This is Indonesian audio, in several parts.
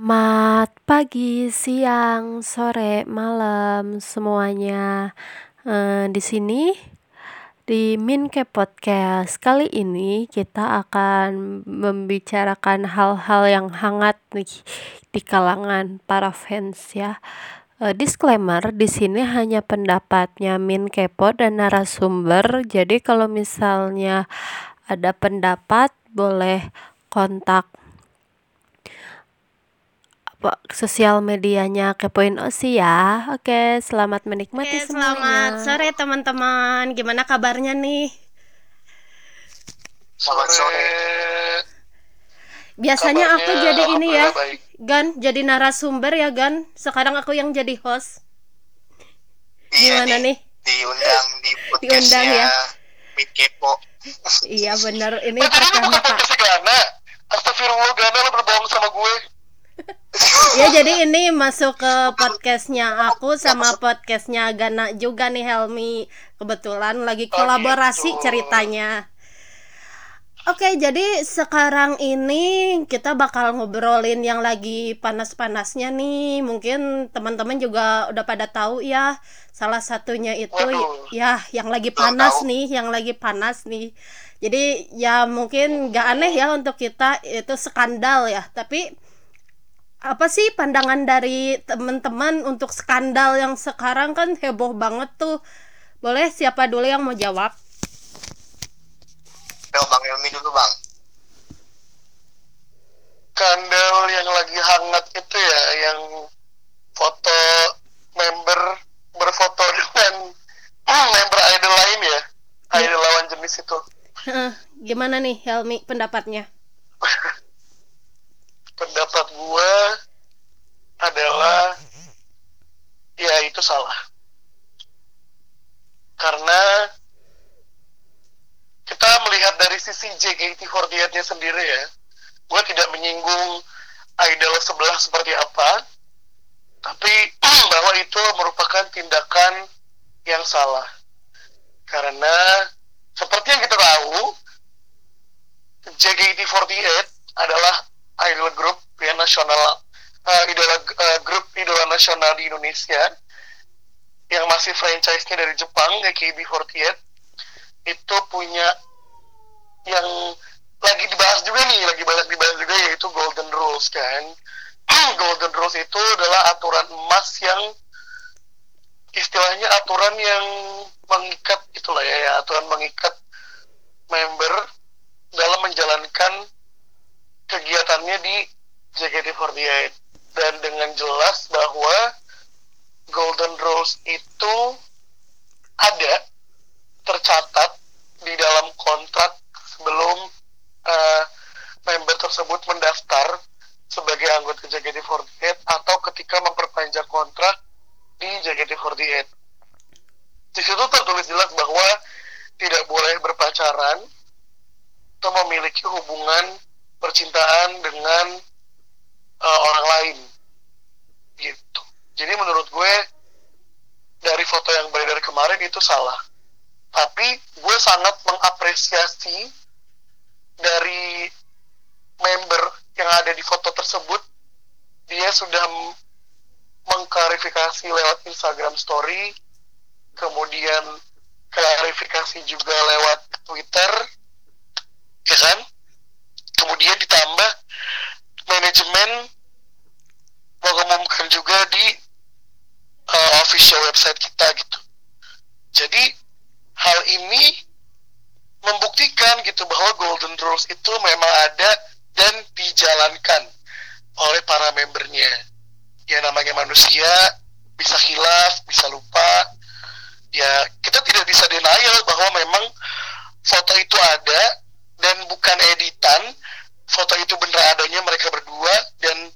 Selamat pagi, siang, sore, malam semuanya. Eh, di sini di Minke Podcast kali ini kita akan membicarakan hal-hal yang hangat nih di kalangan para fans ya. Eh, disclaimer di sini hanya pendapatnya Min Kepo dan narasumber. Jadi kalau misalnya ada pendapat boleh kontak sosial medianya kepoin Osi ya. Oke, selamat menikmati Oke, semuanya. selamat sore teman-teman. Gimana kabarnya nih? Selamat sore. Biasanya aku Kabarnya jadi ini ya, baik. Gan, jadi narasumber ya, Gan. Sekarang aku yang jadi host. Iya Gimana nih? Diundang di Diundang ya. Kepo. Iya bener, ini pertama. Astagfirullah Gana lo berbohong sama gue. Ya jadi ini masuk ke podcastnya aku sama podcastnya Gana juga nih Helmi. Kebetulan lagi Oh, kolaborasi gitu. ceritanya. Oke, jadi sekarang ini kita bakal ngobrolin yang lagi panas-panasnya nih. Mungkin teman-teman juga udah pada tahu ya. Salah satunya itu Waduh. ya yang lagi panas nih, yang lagi panas nih. Jadi ya mungkin gak aneh ya untuk kita itu skandal ya. Tapi apa sih pandangan dari teman-teman untuk skandal yang sekarang kan heboh banget tuh. Boleh siapa dulu yang mau jawab? Yo Bang Ilmi dulu Bang. Skandal yang lagi hangat itu ya, yang foto member berfoto dengan member idol lain ya. Ya. Idol lawan jenis itu. Heeh, gimana nih Helmi pendapatnya? pendapat gue adalah ya itu salah. Karena kita melihat dari sisi JKT48 nya sendiri ya gue tidak menyinggung idol sebelah seperti apa tapi bahwa itu merupakan tindakan yang salah. Karena seperti yang kita tahu JKT48 adalah idol group nasional eh, idola eh, grup idola nasional di Indonesia yang masih franchise-nya dari Jepang AKB48 itu punya yang lagi dibahas juga nih lagi banyak dibahas juga yaitu Golden Rules kan. Golden Rules itu adalah aturan emas yang istilahnya aturan yang mengikat itulah ya, ya aturan mengikat member dalam menjalankan kegiatannya di JKT48 dan dengan jelas bahwa Golden Rules itu ada tercatat di dalam kontrak sebelum eh, member tersebut mendaftar sebagai anggota JKT48 atau ketika memperpanjang kontrak di JKT48. Di situ tertulis jelas bahwa tidak boleh berpacaran atau memiliki hubungan percintaan dengan uh, orang lain. Gitu. Jadi menurut gue dari foto yang beredar kemarin itu salah. Tapi gue sangat mengapresiasi dari member yang ada di foto tersebut dia sudah mengklarifikasi lewat Instagram Story kemudian klarifikasi juga lewat Twitter ya kan? Kemudian ditambah manajemen mengumumkan juga di uh, official website kita gitu. Jadi hal ini membuktikan gitu bahwa Golden Rules itu memang ada dan dijalankan oleh para membernya. Ya namanya manusia bisa hilaf bisa lupa. Ya kita tidak bisa denial bahwa memang foto itu ada dan bukan editan foto itu benar adanya mereka berdua dan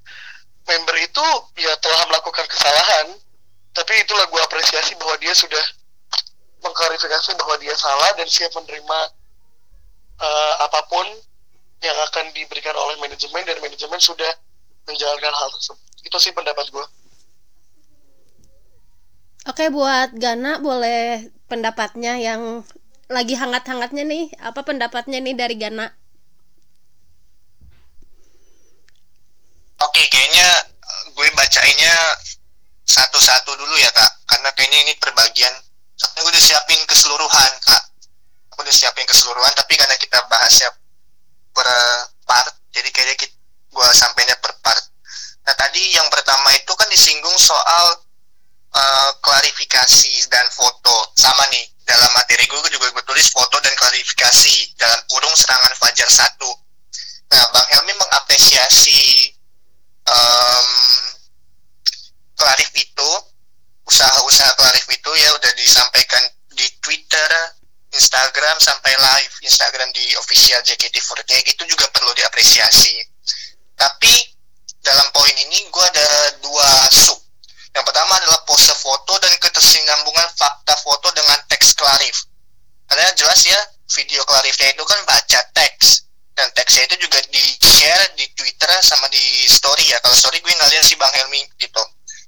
member itu ya telah melakukan kesalahan tapi itulah gue apresiasi bahwa dia sudah mengklarifikasi bahwa dia salah dan siap menerima eh, apa pun yang akan diberikan oleh manajemen dan manajemen sudah menjalankan hal tersebut itu sih pendapat gue Oke, buat Gana boleh pendapatnya yang lagi hangat-hangatnya nih. Apa pendapatnya nih dari Gana? Oke, nih kayaknya gue bacainnya satu-satu dulu ya kak. Karena kayaknya ini perbagian. Soalnya gue udah siapin keseluruhan kak. Aku udah siapin keseluruhan tapi karena kita bahasnya per part jadi kayaknya kita, gue sampainya per part. Nah tadi yang pertama itu kan disinggung soal uh, klarifikasi dan foto. Sama nih dalam materi gue juga gue tulis foto dan klarifikasi dalam kurung serangan Fajar satu. Nah Bang Helmi mengapresiasi um, Klarif itu usaha-usaha Klarif itu ya udah disampaikan di Twitter, Instagram sampai live Instagram di official JKT48 itu juga perlu diapresiasi. Tapi dalam poin ini gue ada dua sub. Yang pertama adalah pose foto dan ketersinambungan fakta foto dengan teks Klarif. Karena jelas ya video Klarifnya itu kan baca teks dan teksnya itu juga di share di Twitter sama di story ya. Kalau story gue nggak lihat sih Bang Helmi gitu.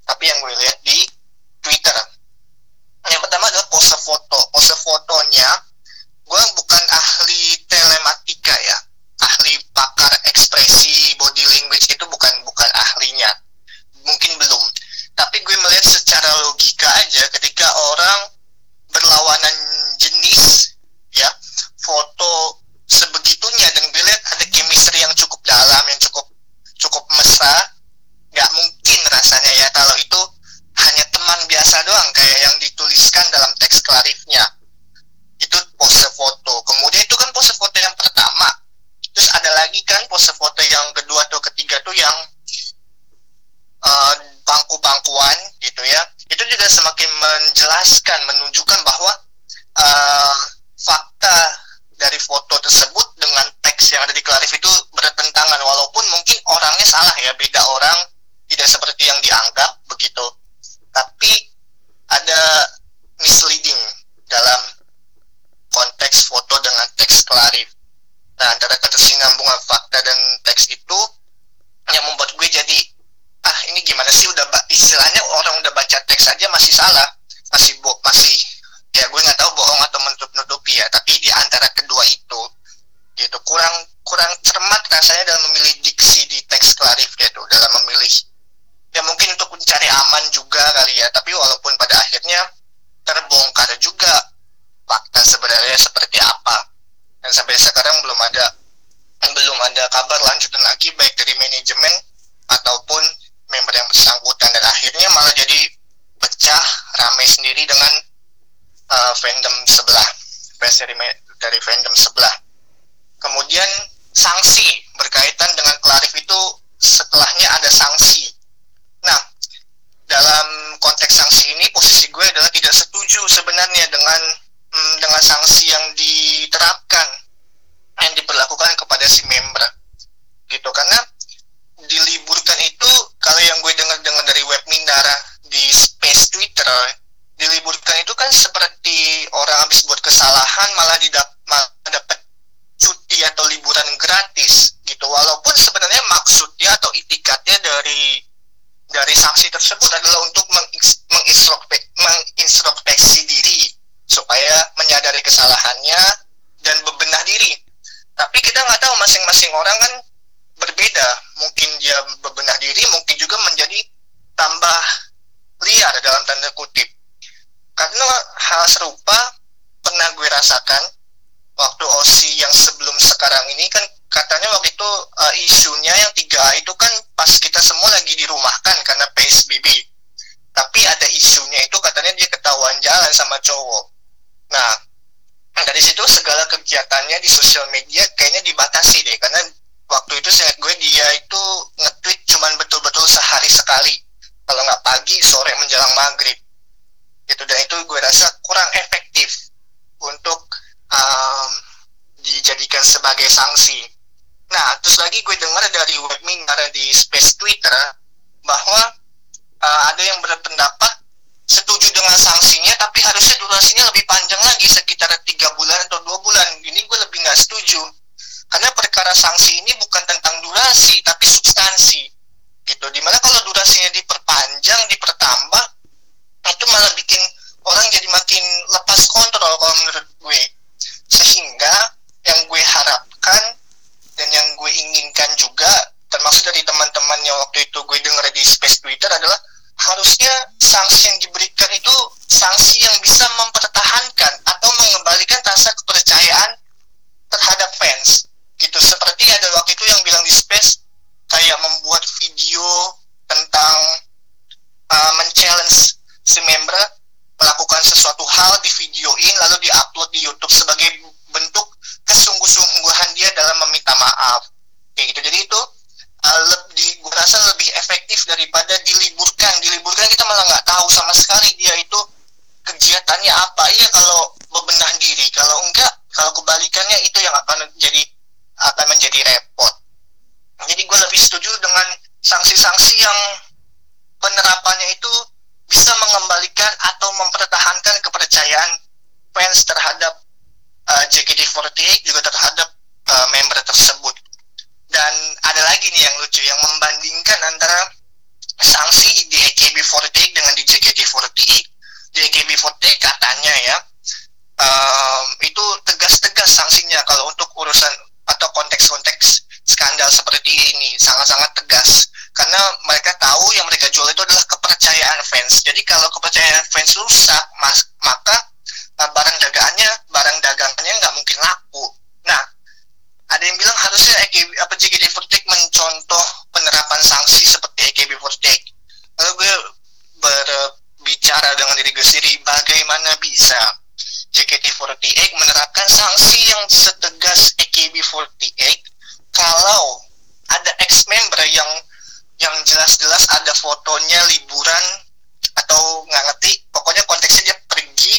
Tapi yang gue lihat di Twitter. Yang pertama adalah pose foto. Pose fotonya gue bukan ahli telematika ya. Ahli pakar ekspresi body language itu bukan bukan ahlinya. Mungkin belum. Tapi gue melihat secara logika aja ketika orang berlawanan jenis ya foto sebegitunya dan cukup mesra nggak mungkin rasanya ya kalau itu hanya teman biasa doang kayak yang dituliskan dalam teks klarifnya itu pose foto. Kemudian itu kan pose foto yang pertama. Terus ada lagi kan pose foto yang kedua atau ketiga tuh yang uh, bangku-bangkuan gitu ya. Itu juga semakin menjelaskan menunjukkan bahwa uh, fakta dari foto tersebut dengan teks yang ada di klarif itu bertentangan. Walaupun mungkin orangnya salah ya beda orang tidak seperti yang dianggap begitu. Tapi ada misleading dalam konteks foto dengan teks klarif nah antara ketersinambungan fakta dan teks itu yang membuat gue jadi ah ini gimana sih? Udah istilahnya orang udah baca teks aja masih salah durasi tapi substansi. Gitu. Di mana kalau durasinya diperpanjang dipertambah itu malah bikin orang jadi makin lepas kontrol kalau menurut gue. Sehingga yang gue harapkan dan yang gue inginkan juga termasuk dari teman-teman yang waktu itu gue dengar di space twitter adalah harusnya sanksi yang diberikan itu sanksi yang bisa mempertahankan atau mengembalikan rasa kepercayaan terhadap fans gitu. Seperti ada waktu itu yang bilang di space kayak membuat video tentang uh, men-challenge si member melakukan sesuatu hal di videoin lalu diupload di YouTube sebagai bentuk kesungguh-sungguhan dia dalam meminta maaf. Kayak gitu. Jadi itu uh, lebih gue rasa lebih efektif daripada diliburkan. Diliburkan kita malah nggak tahu sama sekali dia itu kegiatannya apa. Iya kalau bebenah diri. Kalau enggak kalau kebalikannya itu yang akan jadi akan menjadi repot. Jadi gue lebih setuju dengan sanksi-sanksi yang penerapannya itu bisa mengembalikan atau mempertahankan kepercayaan fans terhadap uh, JKT48 juga terhadap uh, member tersebut. Dan ada lagi nih yang lucu yang membandingkan antara sanksi di AKB48 dengan di JKT48 di AKB48 katanya ya um, itu tegas-tegas sanksinya kalau untuk urusan atau konteks-konteks skandal seperti ini sangat-sangat tegas. Karena mereka tahu yang mereka jual itu adalah kepercayaan fans. Jadi kalau kepercayaan fans rusak maka uh, barang dagangannya barang dagangannya nggak mungkin laku. Nah ada yang bilang harusnya AKB, apa JKT48 mencontoh penerapan sanksi seperti AKB48 lalu gue berbicara dengan diri gue sendiri bagaimana bisa JKT48 menerapkan sanksi yang setegas AKB48 kalau ada ex-member yang yang jelas-jelas ada fotonya liburan atau nggak ngerti pokoknya konteksnya dia pergi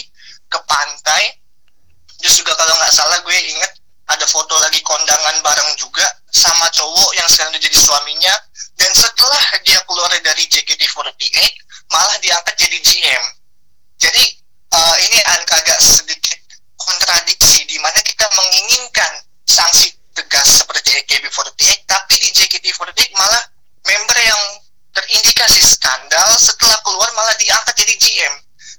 ke pantai. Terus juga kalau nggak salah gue inget ada foto lagi kondangan bareng juga sama cowok yang sekarang udah jadi suaminya. Dan setelah dia keluar dari JKT48 malah diangkat jadi GM jadi uh, ini agak sedikit kontradiksi di mana kita menginginkan sanksi tegas seperti AKB48 tapi di JKT48 malah member yang terindikasi skandal setelah keluar malah diangkat jadi GM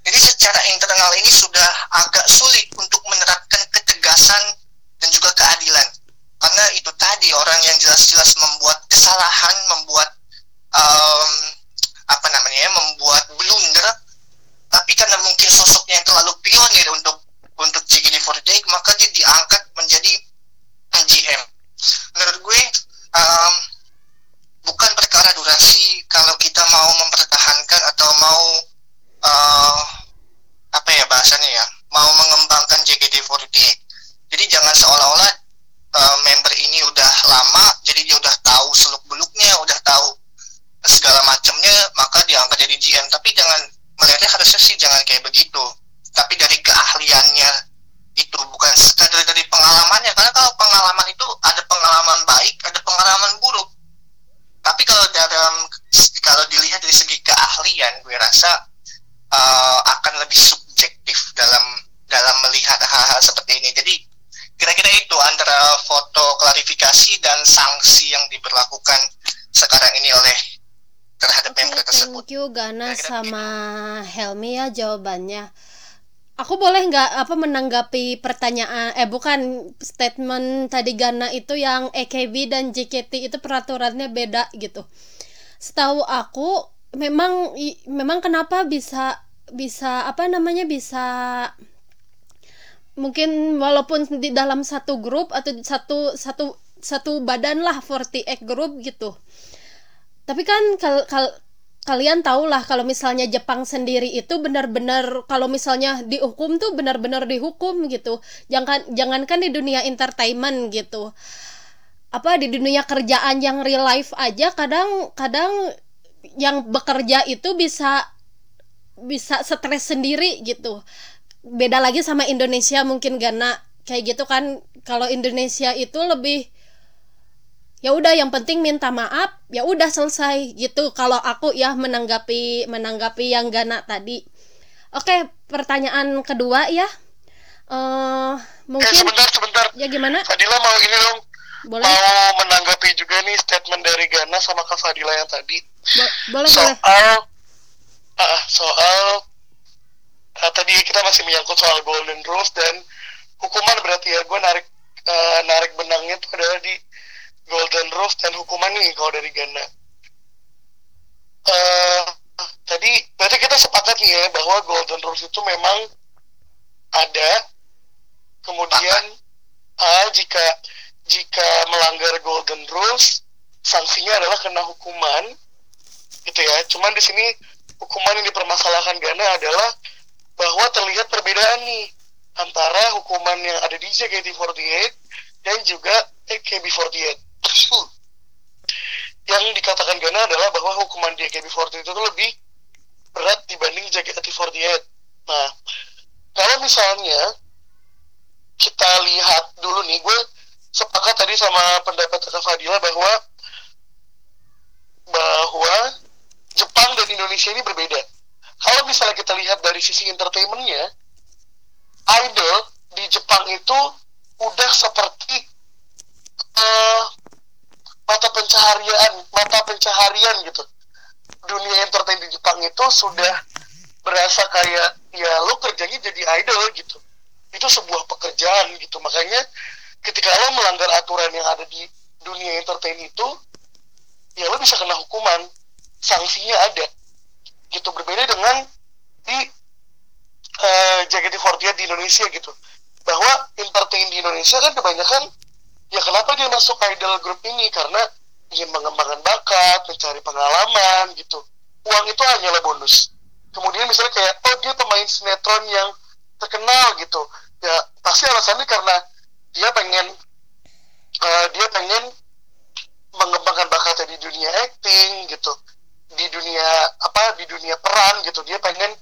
jadi secara internal ini sudah agak sulit untuk menerapkan ketegasan dan juga keadilan. Karena itu tadi orang yang jelas-jelas membuat kesalahan membuat um, apa namanya ya membuat blunder tapi karena mungkin sosoknya yang terlalu pionir untuk untuk JKT48 maka dia diangkat menjadi GM menurut gue um, bukan perkara durasi kalau kita mau mempertahankan atau mau uh, apa ya bahasanya ya mau mengembangkan JKT48 jadi jangan seolah-olah uh, member ini udah lama jadi dia udah tahu seluk beluknya udah tahu segala macamnya maka diangkat jadi GM tapi jangan melihatnya harusnya sih jangan kayak begitu. Tapi dari keahliannya itu bukan sekadar dari pengalamannya. Karena kalau pengalaman itu ada pengalaman baik ada pengalaman buruk. Tapi kalau dalam kalau dilihat dari segi keahlian gue rasa uh, akan lebih subjektif dalam dalam melihat hal-hal seperti ini. Jadi kira-kira itu antara foto klarifikasi dan sanksi yang diberlakukan sekarang ini oleh terhadap Oke, member tersebut thank you Gana Kira-kira sama Helmi ya jawabannya. Aku boleh nggak apa menanggapi pertanyaan eh bukan statement tadi Gana itu yang AKB dan JKT itu peraturannya beda gitu. Setahu aku memang i- memang kenapa bisa bisa apa namanya bisa mungkin walaupun di dalam satu grup atau satu satu satu badan lah 48 grup gitu tapi kan kal kal- kalian tahu lah kalau misalnya Jepang sendiri itu benar-benar kalau misalnya dihukum tuh benar-benar dihukum gitu. Jangan jangankan di dunia entertainment gitu. Apa di dunia kerjaan yang real life aja kadang kadang yang bekerja itu bisa bisa stres sendiri gitu. Beda lagi sama Indonesia mungkin Gana. Kayak gitu kan kalau Indonesia itu lebih ya udah yang penting minta maaf. Ya udah selesai. Gitu. Kalau aku ya menanggapi menanggapi yang Gana tadi. Oke pertanyaan kedua ya. Eh mungkin sebentar sebentar. ya gimana? Fadila mau ini dong. Boleh. Mau menanggapi juga nih statement dari Gana sama Kak Fadila yang tadi. Bo- boleh boleh. soal ah soal ah, tadi kita masih menyangkut soal golden rules dan hukuman berarti ya. Gue narik eh, narik benangnya itu adalah di golden rules dan hukuman nih kalau dari Gana Eh, tadi berarti kita sepakat nih ya bahwa golden rules itu memang ada. Kemudian ah, jika jika melanggar golden rules sanksinya adalah kena hukuman. Gitu ya. Cuman di sini hukuman yang dipermasalahkan Gana adalah bahwa terlihat perbedaan nih antara hukuman yang ada di JKT48 dan juga AKB48 yang dikatakan Gana adalah bahwa hukuman di AKB48 itu lebih berat dibanding JKT48 nah kalau misalnya kita lihat dulu nih gue sepakat tadi sama pendapat Kak Fadila bahwa bahwa Jepang dan Indonesia ini berbeda. Kalau misalnya kita lihat dari sisi entertainmentnya, idol di Jepang itu udah seperti uh, mata pencaharian, mata pencaharian gitu. Dunia entertain di Jepang itu sudah berasa kayak ya lo kerjanya jadi idol gitu. Itu sebuah pekerjaan gitu. Makanya ketika lo melanggar aturan yang ada di dunia entertain itu, ya lo bisa kena hukuman sanksinya ada gitu berbeda dengan di uh, JKT48 di Indonesia gitu bahwa entertain di Indonesia kan kebanyakan ya kenapa dia masuk idol group ini? Karena ingin mengembangkan bakat mencari pengalaman gitu. Uang itu hanyalah bonus. Kemudian misalnya kayak oh dia pemain sinetron yang terkenal gitu. Ya pasti alasannya karena dia pengen uh, dia pengen mengembangkan bakatnya di dunia acting gitu. Di dunia apa di dunia peran gitu. Dia pengen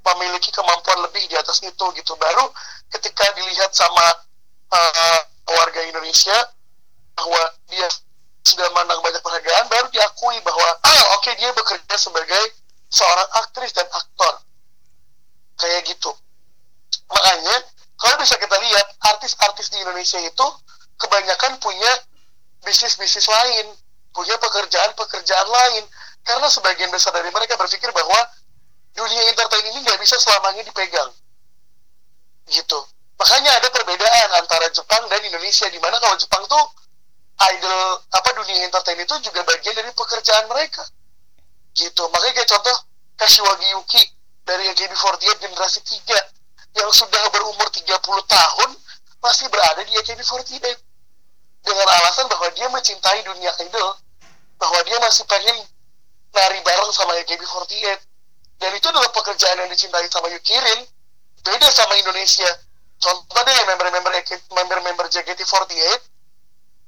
memiliki kemampuan lebih di atas itu gitu. Baru ketika dilihat sama uh, warga Indonesia bahwa dia sudah menang banyak penghargaan baru diakui bahwa ah oke okay, dia bekerja sebagai seorang aktris dan aktor kayak gitu makanya kalau bisa kita lihat artis-artis di Indonesia itu kebanyakan punya bisnis-bisnis lain punya pekerjaan-pekerjaan lain karena sebagian besar dari mereka berpikir bahwa dunia entertain ini nggak bisa selamanya dipegang. Gitu. Makanya ada perbedaan antara Jepang dan Indonesia di mana kalau Jepang tuh idol apa dunia entertain itu juga bagian dari pekerjaan mereka. Gitu. Makanya kayak contoh Kashiwagi Yuki dari AKB48 generasi 3 yang sudah berumur 30 tahun masih berada di AKB48 dengan alasan bahwa dia mencintai dunia idol. Bahwa dia masih pengen nari bareng sama AKB48 dan itu adalah pekerjaan yang dicintai sama Yukirin beda sama Indonesia contohnya member-member member-member JKT48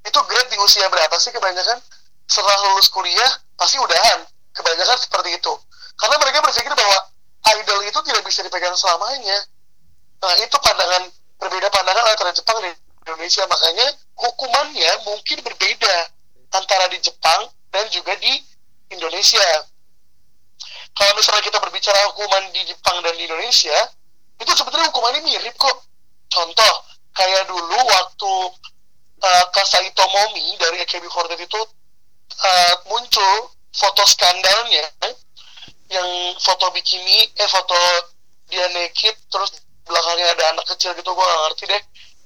itu grade di usia berapa sih kebanyakan? Setelah lulus kuliah pasti udahan. Kebanyakan seperti itu. Karena mereka berpikir bahwa idol itu tidak bisa dipegang selamanya. Nah itu pandangan berbeda pandangan antara Jepang dan Indonesia. Makanya hukumannya mungkin berbeda antara di Jepang dan juga di Indonesia. Kalau misalnya kita berbicara hukuman di Jepang dan di Indonesia, itu sebetulnya hukumannya mirip kok. Contoh, kayak dulu waktu uh, Kasaito Momi dari AKB48 itu uh, muncul foto skandalnya, yang foto bikini, eh foto dia naked, terus belakangnya ada anak kecil gitu, gue gak ngerti deh.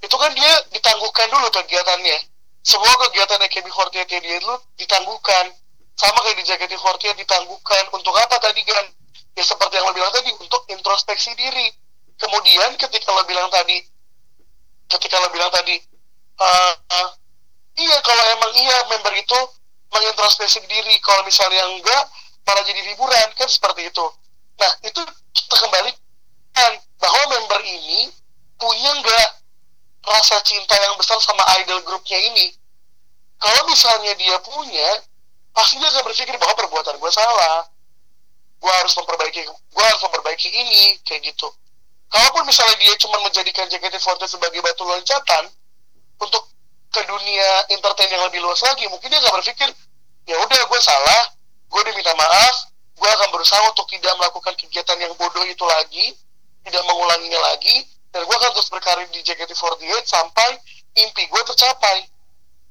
Itu kan dia ditangguhkan dulu kegiatannya. Semua kegiatan AKB48 dia dulu ditangguhkan sama kayak di JKT48 ditangguhkan untuk apa tadi kan ya seperti yang lo bilang tadi untuk introspeksi diri kemudian ketika lo bilang tadi ketika lo bilang tadi uh, uh, iya kalau emang iya member itu mengintrospeksi diri. Kalau misalnya enggak malah jadi liburan kan seperti itu. Nah itu kita kembalikan bahwa member ini punya enggak rasa cinta yang besar sama idol grupnya ini. Kalau misalnya dia punya pasti dia akan berpikir bahwa perbuatan gue salah. Gue harus memperbaiki gue harus memperbaiki ini kayak gitu kalaupun misalnya dia cuma menjadikan JKT48 sebagai batu loncatan untuk ke dunia entertain yang lebih luas lagi mungkin dia akan berpikir ya udah gue salah gue udah minta maaf gue akan berusaha untuk tidak melakukan kegiatan yang bodoh itu lagi tidak mengulanginya lagi dan gue akan terus berkarir di JKT48 sampai mimpi gue tercapai.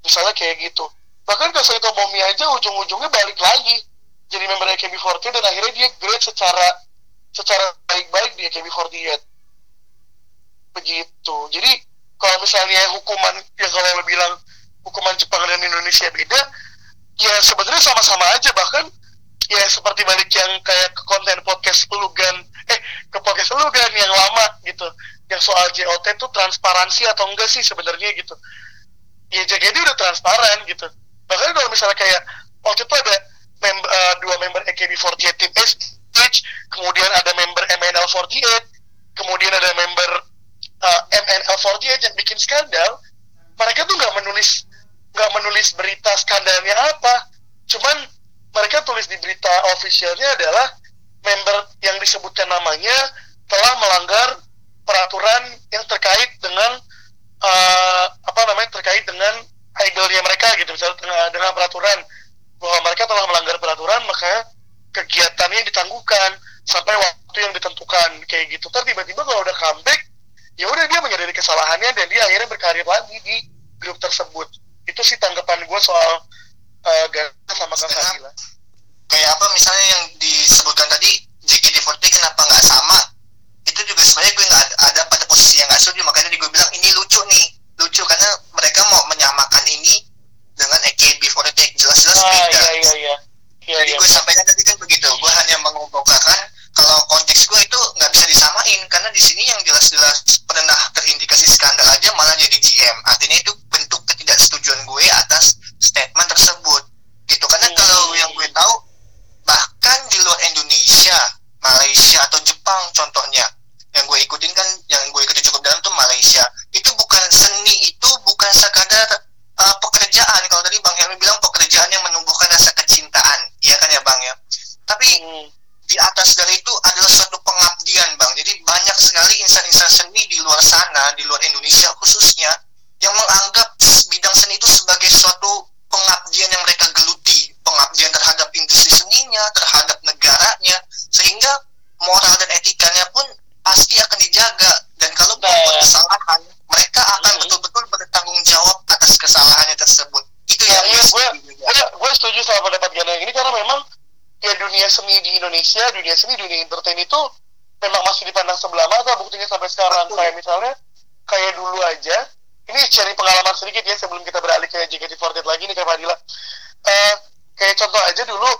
Misalnya kayak gitu. Bahkan ke Saito Momi aja ujung-ujungnya balik lagi jadi member AKB48 dan akhirnya dia grade secara secara baik-baik di AKB48 begitu. Jadi kalau misalnya hukuman ya kalau lo bilang hukuman Jepang dan Indonesia beda ya sebenarnya sama-sama aja. Bahkan ya seperti balik yang kayak ke konten podcast Lugan eh ke podcast Lugan yang lama gitu. Yang soal JOT tuh transparansi atau enggak sih sebenarnya gitu. Ya JKT udah transparan gitu. Bahkan kalau misalnya kayak waktu itu ada member, uh, dua member AKB48 tim Kemudian ada member MNL48 kemudian ada member uh, MNL48 yang bikin skandal mereka tuh nggak menulis nggak menulis berita skandalnya apa. Cuman mereka tulis di berita officialnya adalah member yang disebutkan namanya telah melanggar peraturan yang terkait dengan uh, apa namanya terkait dengan idolnya mereka gitu misalnya dengan peraturan bahwa mereka telah melanggar peraturan maka kegiatannya ditangguhkan sampai waktu yang ditentukan kayak gitu. Terus tiba-tiba kalau udah comeback ya udah dia menyadari kesalahannya dan dia akhirnya berkarir lagi di grup tersebut. Itu sih tanggapan gue soal uh, Gaza sama Kak Fadila kayak apa misalnya yang disebutkan tadi JKT48 kenapa nggak sama? Itu juga sebenarnya gue nggak ada, ada pada posisi yang nggak setuju. Makanya gue bilang ini lucu nih. Lucu karena mereka mau menyamakan ini dengan AKB48 jelas-jelas ah, beda. iya, iya, iya. Iya, jadi iya. gue sampaikan tadi kan begitu gue hanya mengumpulkan kalau konteks gue itu nggak bisa disamain karena di sini yang jelas-jelas pernah terindikasi skandal aja malah jadi GM artinya itu bentuk ketidaksetujuan gue atas statement tersebut gitu karena Hmm. kalau yang gue tahu bahkan di luar Indonesia Malaysia atau Jepang contohnya yang gue ikutin kan yang gue ikuti cukup dalam tuh Malaysia itu bukan seni itu bukan sekadar uh, pekerjaan. Kalau tadi Bang Helmi bilang pekerjaan yang menumbuhkan rasa kecintaan. Iya kan ya Bang ya? Tapi Hmm. di atas dari itu adalah suatu pengabdian bang. Jadi banyak sekali insan-insan seni di luar sana di luar Indonesia khususnya yang menganggap bidang seni itu sebagai suatu pengabdian yang mereka geluti pengabdian terhadap industri seninya terhadap negaranya sehingga moral dan etikanya pun pasti akan dijaga dan kalau Nah. membuat kesalahan mereka akan Mhm. betul-betul bertanggung jawab atas kesalahannya tersebut itu Nah, yang iya, gue gue, setuju juga. gue, gue setuju sama pendapat Gana yang ini karena memang ya dunia seni di Indonesia, dunia seni, dunia entertain itu memang masih dipandang sebelah mata buktinya sampai sekarang. Kayak misalnya, kayak dulu aja, ini cari pengalaman sedikit ya sebelum kita beralih ke JKT48 lagi nih kayak Fadila. Eh, kayak contoh aja dulu,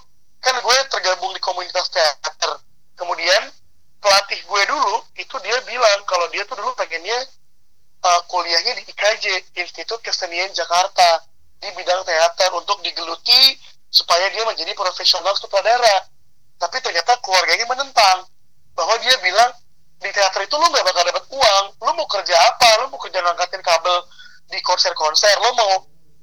kan gue tergabung di komunitas teater. Kemudian pelatih gue dulu itu dia bilang kalau dia tuh dulu pengennya uh, kuliahnya di IKJ Institut Kesenian Jakarta di bidang teater untuk digeluti supaya dia menjadi profesional sutradara tapi ternyata keluarganya menentang bahwa dia bilang di teater itu lu nggak bakal dapat uang. Lu mau kerja apa? Lu mau kerja ngangkatin kabel di konser-konser. Lu mau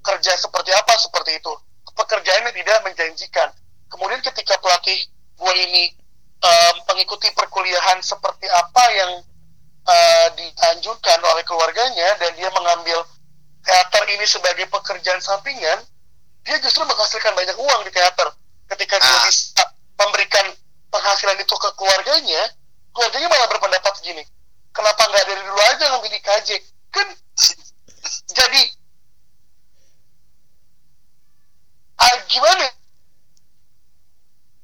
kerja seperti apa? Seperti itu. Pekerjaan yang tidak menjanjikan. Kemudian ketika pelatih gue ini um, mengikuti perkuliahan seperti apa yang uh, dianjurkan oleh keluarganya dan dia mengambil teater ini sebagai pekerjaan sampingan, dia justru menghasilkan banyak uang di teater. Ketika dia Ah. bisa memberikan penghasilan itu ke keluarganya, keluarganya malah berpendapat gini, kenapa nggak dari dulu aja ngambil di KJ? Kan jadi ah, gimana?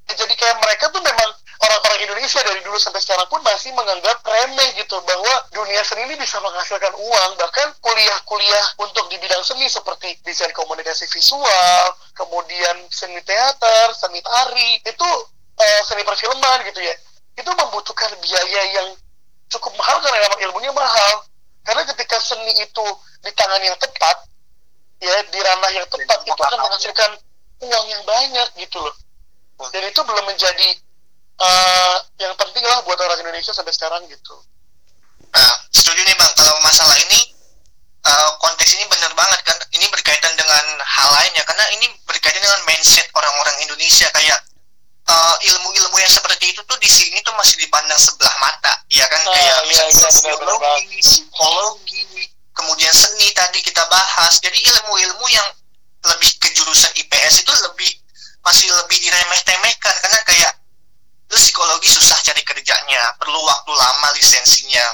Ya, Jadi kayak mereka tuh memang Indonesia dari dulu sampai sekarang pun masih menganggap remeh gitu bahwa dunia seni ini bisa menghasilkan uang bahkan kuliah-kuliah untuk di bidang seni seperti desain komunikasi visual kemudian seni teater seni tari itu eh, seni perfilman gitu ya. Itu membutuhkan biaya yang cukup mahal karena memang ilmunya mahal. Karena ketika seni itu di tangan yang tepat ya di ranah yang tepat itu akan menghasilkan uang yang banyak gitu loh. Dan itu belum menjadi eh, yang penting lah buat orang Indonesia sampai sekarang gitu. Nah, setuju nih bang, kalau masalah ini uh, konteks ini benar banget kan, ini berkaitan dengan hal lainnya karena ini berkaitan dengan mindset orang-orang Indonesia. Kayak uh, ilmu-ilmu yang seperti itu tuh di sini tuh masih dipandang sebelah mata, ya kan? Ah, kayak iya, misalnya iya, sosiologi, psikologi, kemudian seni tadi kita bahas, jadi ilmu-ilmu yang lebih ke jurusan IPS itu lebih masih lebih diremeh-temehkan. Karena kayak lu psikologi susah cari kerjanya perlu waktu lama lisensinya.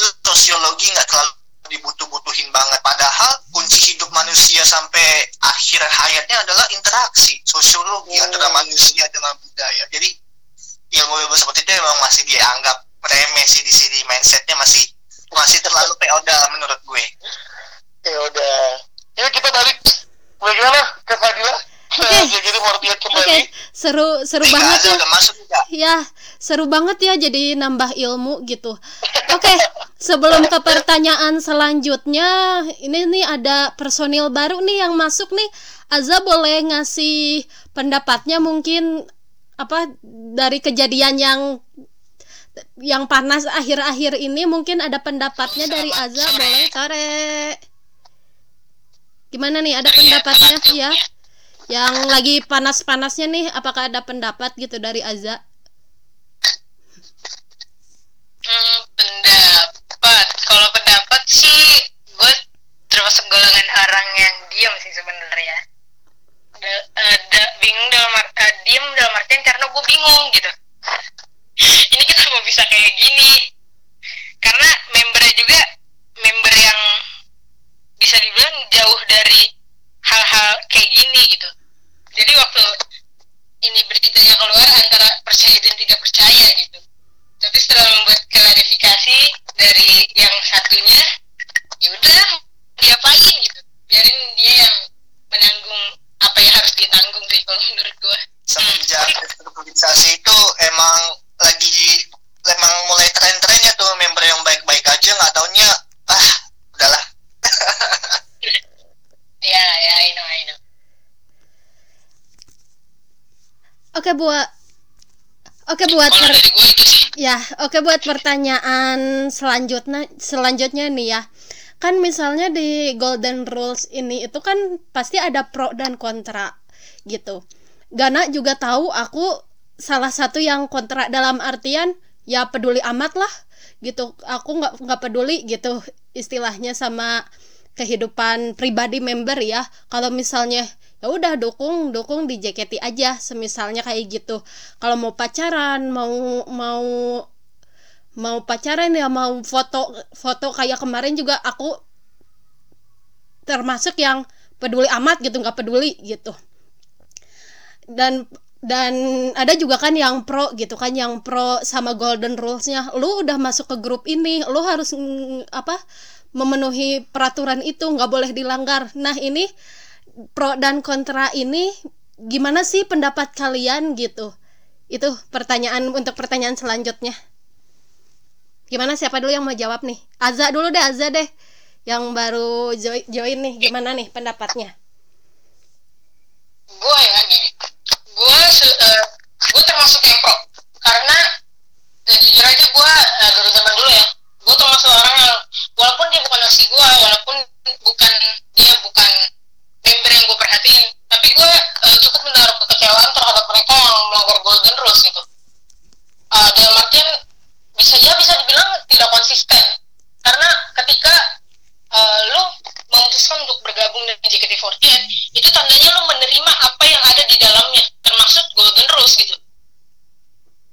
Lu sosiologi nggak terlalu dibutuh-butuhin banget. Padahal kunci hidup manusia sampai akhir hayatnya adalah interaksi. Sosiologi Hmm. antara manusia dengan budaya. Jadi ilmu-ilmu seperti itu memang masih dianggap remeh sih di sini. Mindsetnya masih masih terlalu feodal menurut gue. Udah ya kita balik. Bagaimana? Ke Fadila JKT48 Oke, kembali. seru seru Ika banget ya. masuk. Ya, seru banget ya jadi nambah ilmu gitu. Oke, sebelum ke pertanyaan selanjutnya, ini nih ada personil baru nih yang masuk nih. Aza boleh ngasih pendapatnya mungkin apa dari kejadian yang yang panas akhir-akhir ini mungkin ada pendapatnya dari Aza boleh sore. Gimana nih ada pendapatnya ya? Yang lagi panas-panasnya nih apakah ada pendapat gitu dari Aza? Hmm, pendapat. Kalau pendapat sih, gue termasuk golongan orang yang diam sih sebenarnya. Da- eh, da- bingung dalam ar- eh, diam dalam artian karena gue bingung gitu. Ini kita mau bisa kayak gini. Karena membernya juga member yang bisa dibilang jauh dari hal-hal kayak gini gitu. Jadi waktu ini beritanya keluar antara percaya dan tidak percaya gitu. Tapi setelah membuat klarifikasi dari yang satunya ya udah diapain gitu. Biarin dia yang menanggung apa yang harus ditanggung sih kalau menurut gua. Semenjak restrukturisasi itu emang lagi emang mulai tren-trennya tuh member yang baik-baik aja nggak taunya ah udahlah. Ya ya I know I know Oke buat Oke buat kalau per- ya, oke buat pertanyaan selanjutnya selanjutnya nih ya. Kan misalnya di Golden Rules ini itu kan pasti ada pro dan kontra gitu. Gana juga tahu aku salah satu yang kontra dalam artian ya peduli amat lah gitu. Aku nggak nggak peduli gitu istilahnya sama kehidupan pribadi member ya. Kalau misalnya ya udah dukung dukung di JKT aja semisalnya kayak gitu. Kalau mau pacaran mau mau mau pacaran ya mau foto foto kayak kemarin juga aku termasuk yang peduli amat gitu nggak peduli gitu. Dan dan ada juga kan yang pro gitu kan yang pro sama golden rulesnya. Lu udah masuk ke grup ini lu harus apa memenuhi peraturan itu nggak boleh dilanggar. Nah ini pro dan kontra ini gimana sih pendapat kalian gitu? Itu pertanyaan untuk pertanyaan selanjutnya. Gimana? Siapa dulu yang mau jawab nih? Aza dulu deh Aza deh. Yang baru join, nih gimana nih pendapatnya? Gua ya gini gua se- eh, gua termasuk yang pro. Karena eh, jujur aja gua eh, dari zaman dulu ya. Gua termasuk orang yang walaupun dia bukan nasi gua walaupun bukan dia bukan member yang gua perhatiin. Tapi gua eh, cukup menaruh kekecewaan terhadap mereka yang melanggar golden rules gitu. Eh, dalam artian bisa ya bisa dibilang tidak konsisten. Karena ketika eh, lu memutuskan untuk bergabung dengan JKT48 itu tandanya lu menerima apa yang ada di dalamnya termasuk golden rules gitu.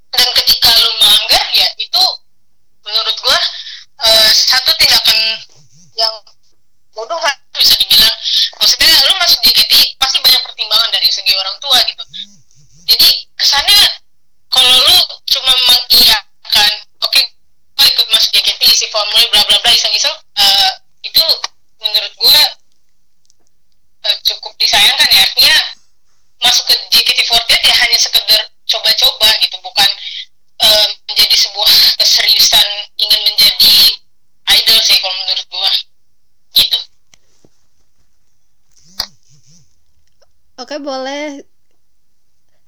Dan ketika lu melanggar ya itu menurut gua eh, satu tindakan yang bodoh lah bisa dibilang maksudnya lu masuk JKT pasti banyak pertimbangan dari segi orang tua gitu. Jadi kesannya kalau lu cuma mengiyakan oke gua ikut masuk JKT isi formulir bla bla bla iseng-iseng eh, itu menurut gua eh, cukup disayangkan ya. Artinya masuk ke JKT48 ya hanya sekedar coba-coba gitu bukan eh, menjadi sebuah keseriusan ingin menjadi idol sih kalau menurut gua gitu oke boleh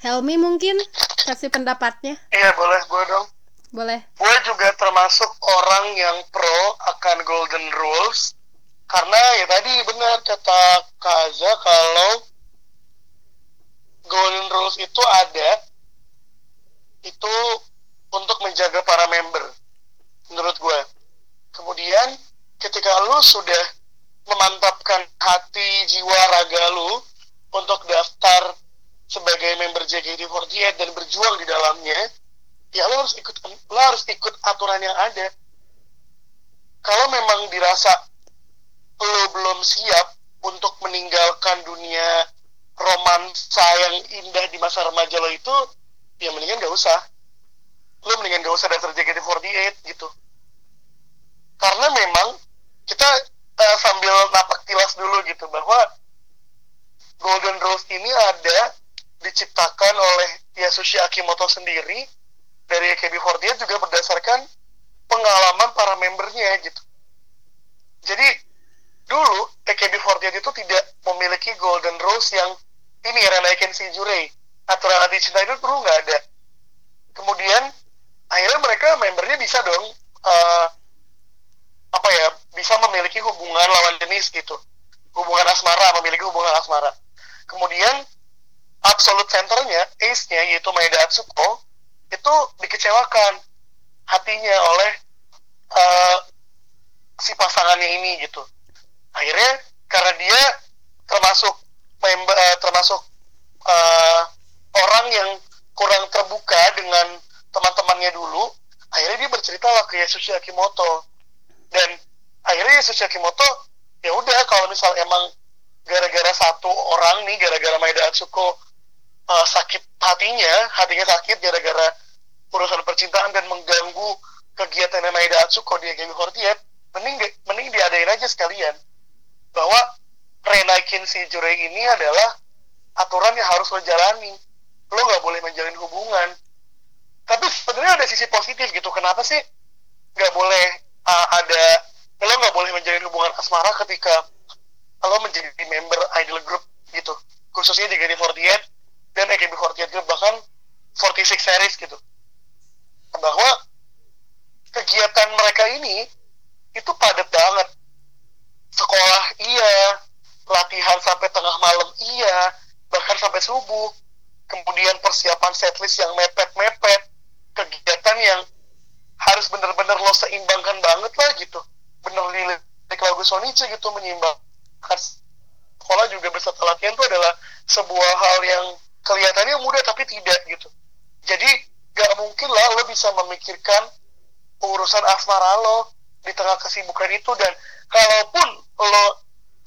Helmi mungkin kasih pendapatnya Iya boleh gue dong. boleh Gue juga termasuk orang yang pro akan Golden Rules karena ya tadi benar kata Kaza kalau Golden Rules itu ada itu untuk menjaga para member menurut gue. Kemudian ketika lu sudah memantapkan hati jiwa raga lu untuk daftar sebagai member JKT48 dan berjuang di dalamnya, ya lo harus ikut lo harus ikut aturan yang ada. Kalau memang dirasa lo belum siap untuk meninggalkan dunia romansa yang indah di masa remaja lo itu ya mendingan gak usah. Lo mendingan gak usah daftar JKT48 gitu. Karena memang kita eh, sambil napak tilas dulu gitu bahwa Golden Rules ini ada diciptakan oleh Yasushi Akimoto sendiri dari AKB48 juga berdasarkan pengalaman para membernya gitu. Jadi dulu AKB48 itu tidak memiliki Golden Rules yang ini Renaiken Shijurei aturan anti cinta itu dulu nggak ada. Kemudian akhirnya mereka membernya bisa dong uh, apa ya bisa memiliki hubungan lawan jenis gitu hubungan asmara memiliki hubungan asmara kemudian absolute centernya ace-nya yaitu Maeda Atsuko itu dikecewakan hatinya oleh uh, si pasangannya ini gitu. Akhirnya karena dia termasuk member uh, termasuk uh, orang yang kurang terbuka dengan teman-temannya dulu akhirnya dia bercerita lah ke Yasushi Akimoto. Dan akhirnya Yasushi Akimoto ya udah kalau misal emang gara-gara satu orang nih gara-gara Maeda Atsuko uh, sakit hatinya hatinya sakit gara-gara urusan percintaan dan mengganggu kegiatan Maeda Atsuko di Game Hortiet mending mending diadain aja sekalian. Bahwa Renaikin si Jurei ini adalah aturan yang harus lo jalani. Lo nggak boleh menjalin hubungan. Tapi sebenarnya ada sisi positif gitu. Kenapa sih nggak boleh uh, ada lo nggak boleh menjalin hubungan asmara ketika lo menjadi member idol group gitu. Khususnya di GD48 dan AKB48 group bahkan 46 series gitu. Bahwa kegiatan mereka ini itu padat banget. Sekolah iya latihan sampai tengah malam iya bahkan sampai subuh. Kemudian persiapan setlist yang mepet-mepet kegiatan yang harus benar-benar lo seimbangkan banget lah gitu. Bener lirik lagu Sonichi gitu menyeimbangkan sekolah juga berserta latihan itu adalah sebuah hal yang kelihatannya mudah tapi tidak gitu. Jadi gak mungkin lah lo bisa memikirkan urusan asmara lo di tengah kesibukan itu. Dan kalaupun lo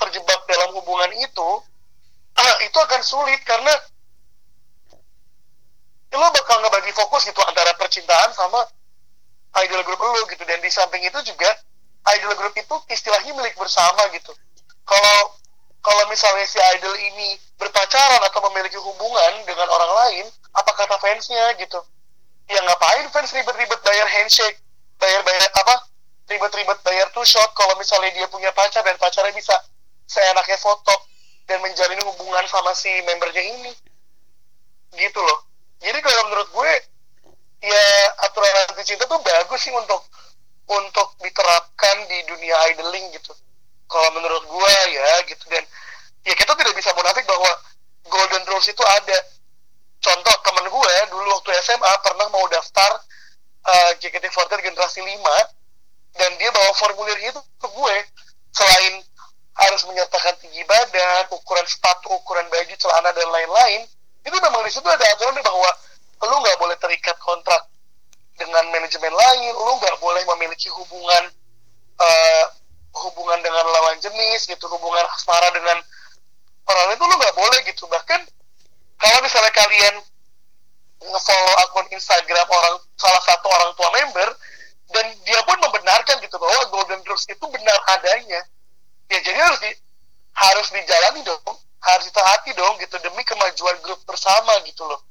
terjebak dalam hubungan itu ah, itu akan sulit karena lo bakal ngebagi fokus gitu antara percintaan sama idol group lo gitu. Dan di samping itu juga idol group itu istilahnya milik bersama gitu kalau kalau misalnya si idol ini berpacaran atau memiliki hubungan dengan orang lain apa kata fansnya gitu? Ya ngapain fans ribet-ribet bayar handshake bayar-bayar apa? Ribet-ribet bayar two shot kalau misalnya dia punya pacar dan pacarnya bisa seenaknya foto dan menjalin hubungan sama si membernya ini. Gitu loh. Jadi kalau menurut gue ya aturan anti cinta tuh bagus sih untuk untuk diterapkan di dunia idling gitu kalau menurut gue ya gitu. Dan ya kita tidak bisa munafik bahwa golden rules itu ada. Contoh temen gue dulu waktu SMA pernah mau daftar uh, JKT48 generasi 5 dan dia bawa formulir itu ke gue selain harus menyertakan tinggi badan, ukuran sepatu, ukuran baju, celana dan lain-lain, itu memang di situ ada aturan bahwa lu nggak boleh terikat kontrak dengan manajemen lain, lu nggak boleh memiliki hubungan uh, hubungan dengan lawan jenis gitu, hubungan asmara dengan orang itu lu nggak boleh gitu. Bahkan kalau misalnya kalian ngefollow akun Instagram orang salah satu orang tua member dan dia pun membenarkan gitu bahwa Golden Rules itu benar adanya, ya jadi harus di harus dijalani dong harus ditaati dong gitu demi kemajuan grup bersama gitu loh.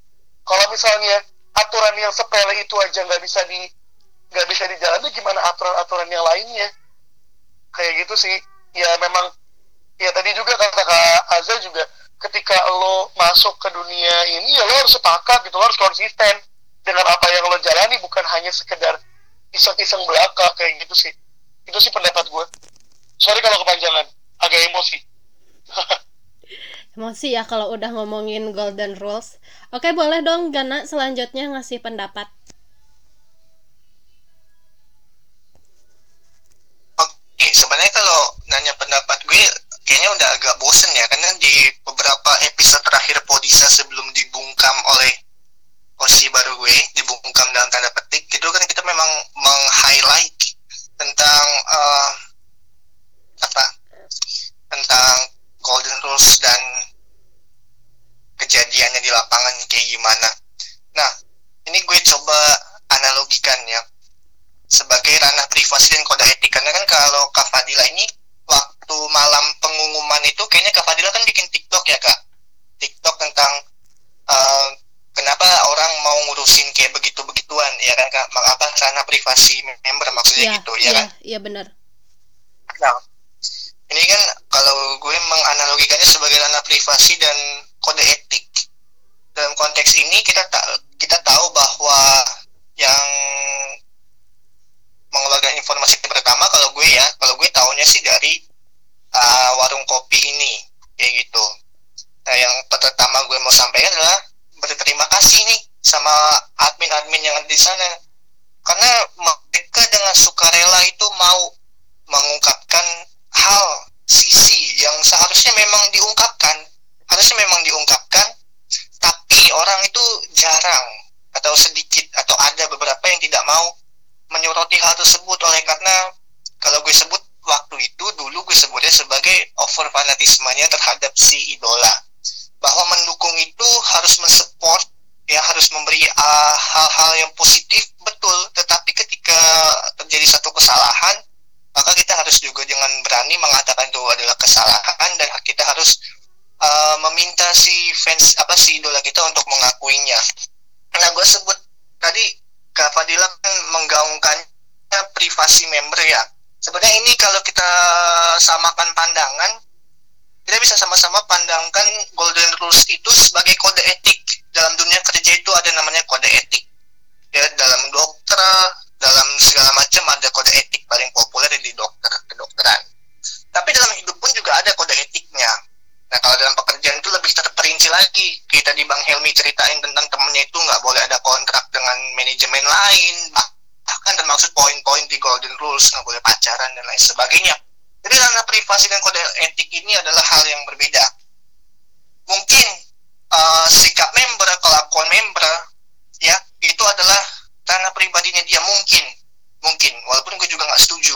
Kalau misalnya aturan yang sepele itu aja nggak bisa di nggak bisa dijalani gimana aturan-aturan yang lainnya kayak gitu sih ya memang ya tadi juga kata kak Azza juga ketika lo masuk ke dunia ini ya lo harus sepakat gitu lo harus konsisten dengan apa yang lo jalani bukan hanya sekedar iseng-iseng belaka kayak gitu sih itu sih pendapat gue sorry kalau kepanjangan agak emosi emosi ya kalau udah ngomongin golden rules. Oke, boleh dong Gana selanjutnya ngasih pendapat. Nanya pendapat gue kayaknya udah agak bosen ya karena di beberapa episode terakhir Podisa sebelum dibungkam oleh Osi baru gue dibungkam dalam tanda petik itu kan kita memang meng-highlight tentang uh, apa tentang golden rules dan kejadiannya di lapangan kayak gimana. Nah, ini gue coba analogikan ya sebagai ranah privasi dan kode etik karena kan kalau Kak Fadila ini waktu malam pengumuman itu kayaknya Kak Fadila kan bikin TikTok ya Kak? TikTok tentang uh, kenapa orang mau ngurusin kayak begitu begituan ya kan Kak? Apa sana privasi member maksudnya ya, gitu ya, ya kan? iya benar. Nah ini kan kalau gue menganalogikannya sebagai ranah privasi dan kode etik. Dalam konteks ini kita tak kita tahu bahwa yang mengeluarkan informasi pertama kalau gue ya kalau gue tahunya sih dari uh, warung kopi ini kayak gitu. Nah, yang pertama gue mau sampaikan adalah berterima kasih nih sama admin-admin yang ada di sana. Karena mereka dengan sukarela itu mau mengungkapkan hal sisi yang seharusnya memang diungkapkan. Harusnya memang diungkapkan tapi orang itu jarang atau sedikit atau ada beberapa yang tidak mau menyoroti hal tersebut. Oleh karena kalau gue sebut waktu itu dulu gue sebutnya sebagai over fanatismenya terhadap si idola bahwa mendukung itu harus mensupport ya harus memberi uh, hal-hal yang positif betul tetapi ketika terjadi satu kesalahan maka kita harus juga dengan berani mengatakan itu adalah kesalahan dan kita harus uh, meminta si fans apa si idola kita untuk mengakuinya. Nah gue sebut tadi Kak Fadila kan menggaungkannya privasi member ya. Sebenarnya ini kalau kita samakan pandangan, kita bisa sama-sama pandangkan golden rules itu sebagai kode etik dalam dunia kerja itu ada namanya kode etik. Ya dalam dokter, dalam segala macam ada kode etik paling populer di dokter kedokteran. Tapi dalam hidup pun juga ada kode etiknya. Nah kalau dalam pekerjaan itu lebih terperinci lagi. Kita di Bang Helmi ceritain tentang temennya itu nggak boleh ada kontrak dengan manajemen lain. Bahkan termaksud poin-poin di Golden Rules nggak boleh pacaran dan lain sebagainya. Jadi ranah privasi dan kode etik ini adalah hal yang berbeda. Mungkin uh, sikap member, kelakuan member, ya itu adalah ranah pribadinya dia mungkin, mungkin. Walaupun gue juga nggak setuju.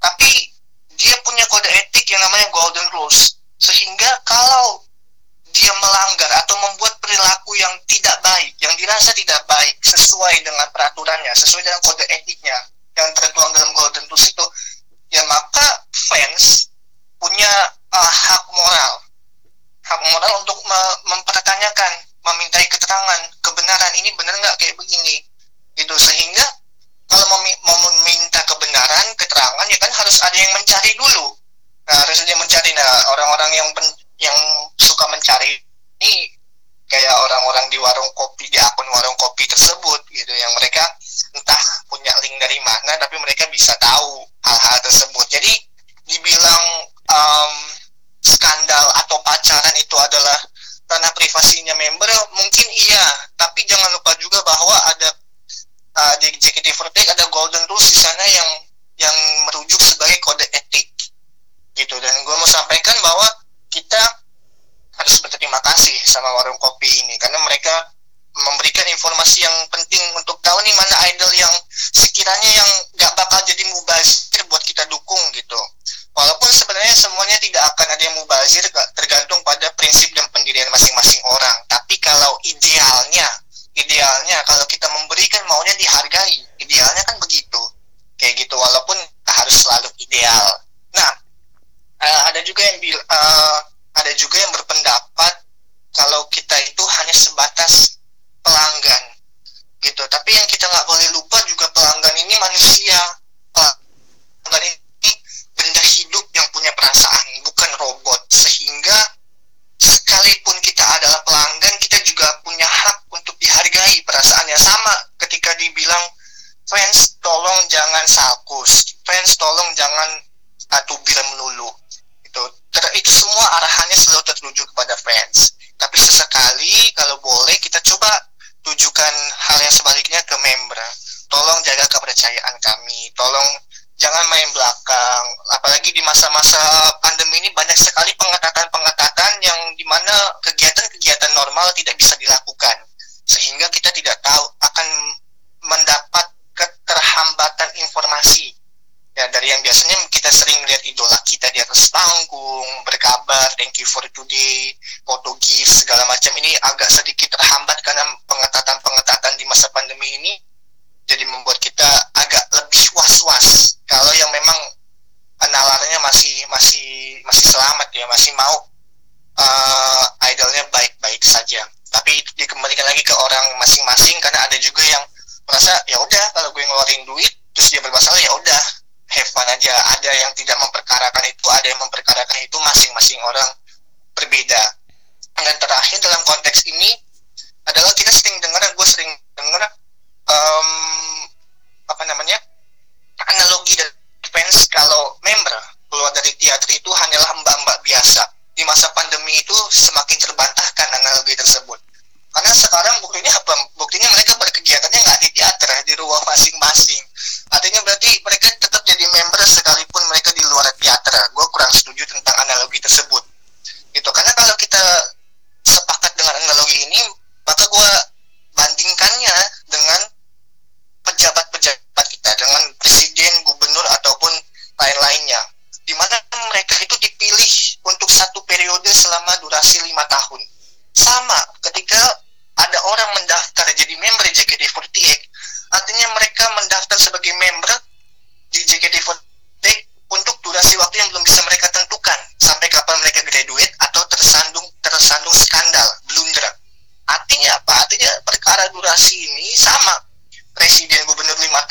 Tapi dia punya kode etik yang namanya golden rules sehingga kalau dia melanggar atau membuat perilaku yang tidak baik yang dirasa tidak baik sesuai dengan peraturannya sesuai dengan kode etiknya yang tertuang dalam golden rules itu ya maka fans punya uh, hak moral. Hak moral untuk me- mempertanyakan memintai keterangan kebenaran ini benar nggak kayak begini? Gitu sehingga kalau mau, mau meminta kebenaran keterangan ya kan harus ada yang mencari dulu. Nah harus mencari. Nah orang-orang yang yang suka mencari ini kayak orang-orang di warung kopi di akun warung kopi tersebut gitu yang mereka entah punya link dari mana tapi mereka bisa tahu hal-hal tersebut. Jadi dibilang um, skandal atau pacaran itu adalah ranah privasinya member mungkin iya. Tapi jangan lupa juga bahwa ada uh, di executive order ada golden rules di sana yang yang merujuk sebagai kode etik. Gitu dan gue mau sampaikan bahwa kita harus berterima kasih sama warung kopi ini karena mereka memberikan informasi yang penting untuk tahu nih mana idol yang sekiranya yang gak bakal jadi mubazir buat kita dukung gitu. Walaupun sebenarnya semuanya tidak akan ada yang mubazir tergantung pada prinsip dan pendirian masing-masing orang. Tapi kalau idealnya idealnya kalau kita memberikan maunya dihargai idealnya kan begitu. Kayak gitu walaupun harus selalu ideal. Nah eh, ada juga yang bil eh, ada juga yang berpendapat kalau kita itu hanya sebatas pelanggan gitu. Tapi yang kita nggak boleh lupa juga pelanggan ini manusia. Pelanggan ini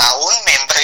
a un miembro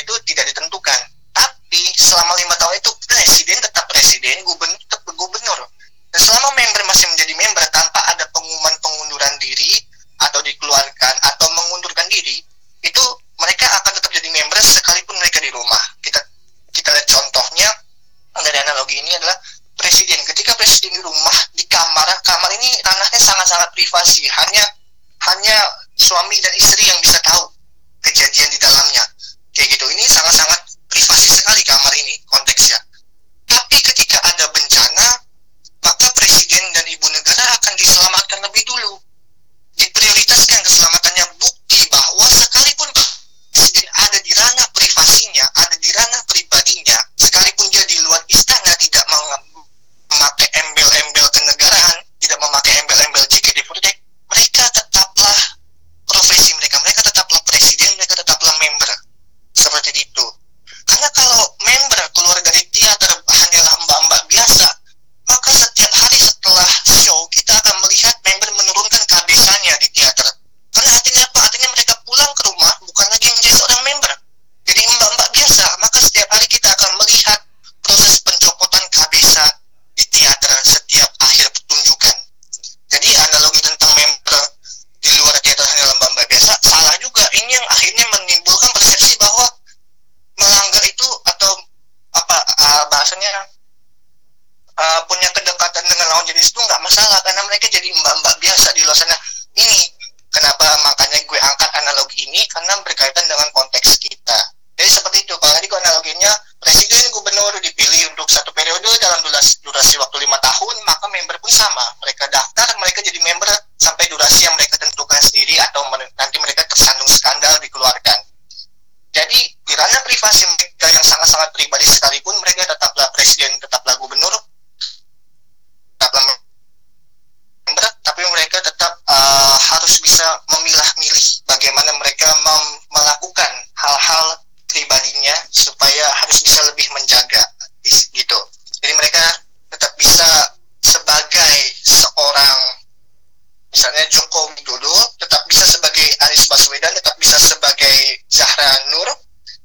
Jokowi Widodo, tetap bisa sebagai Anies Baswedan, tetap bisa sebagai Zahra Nur,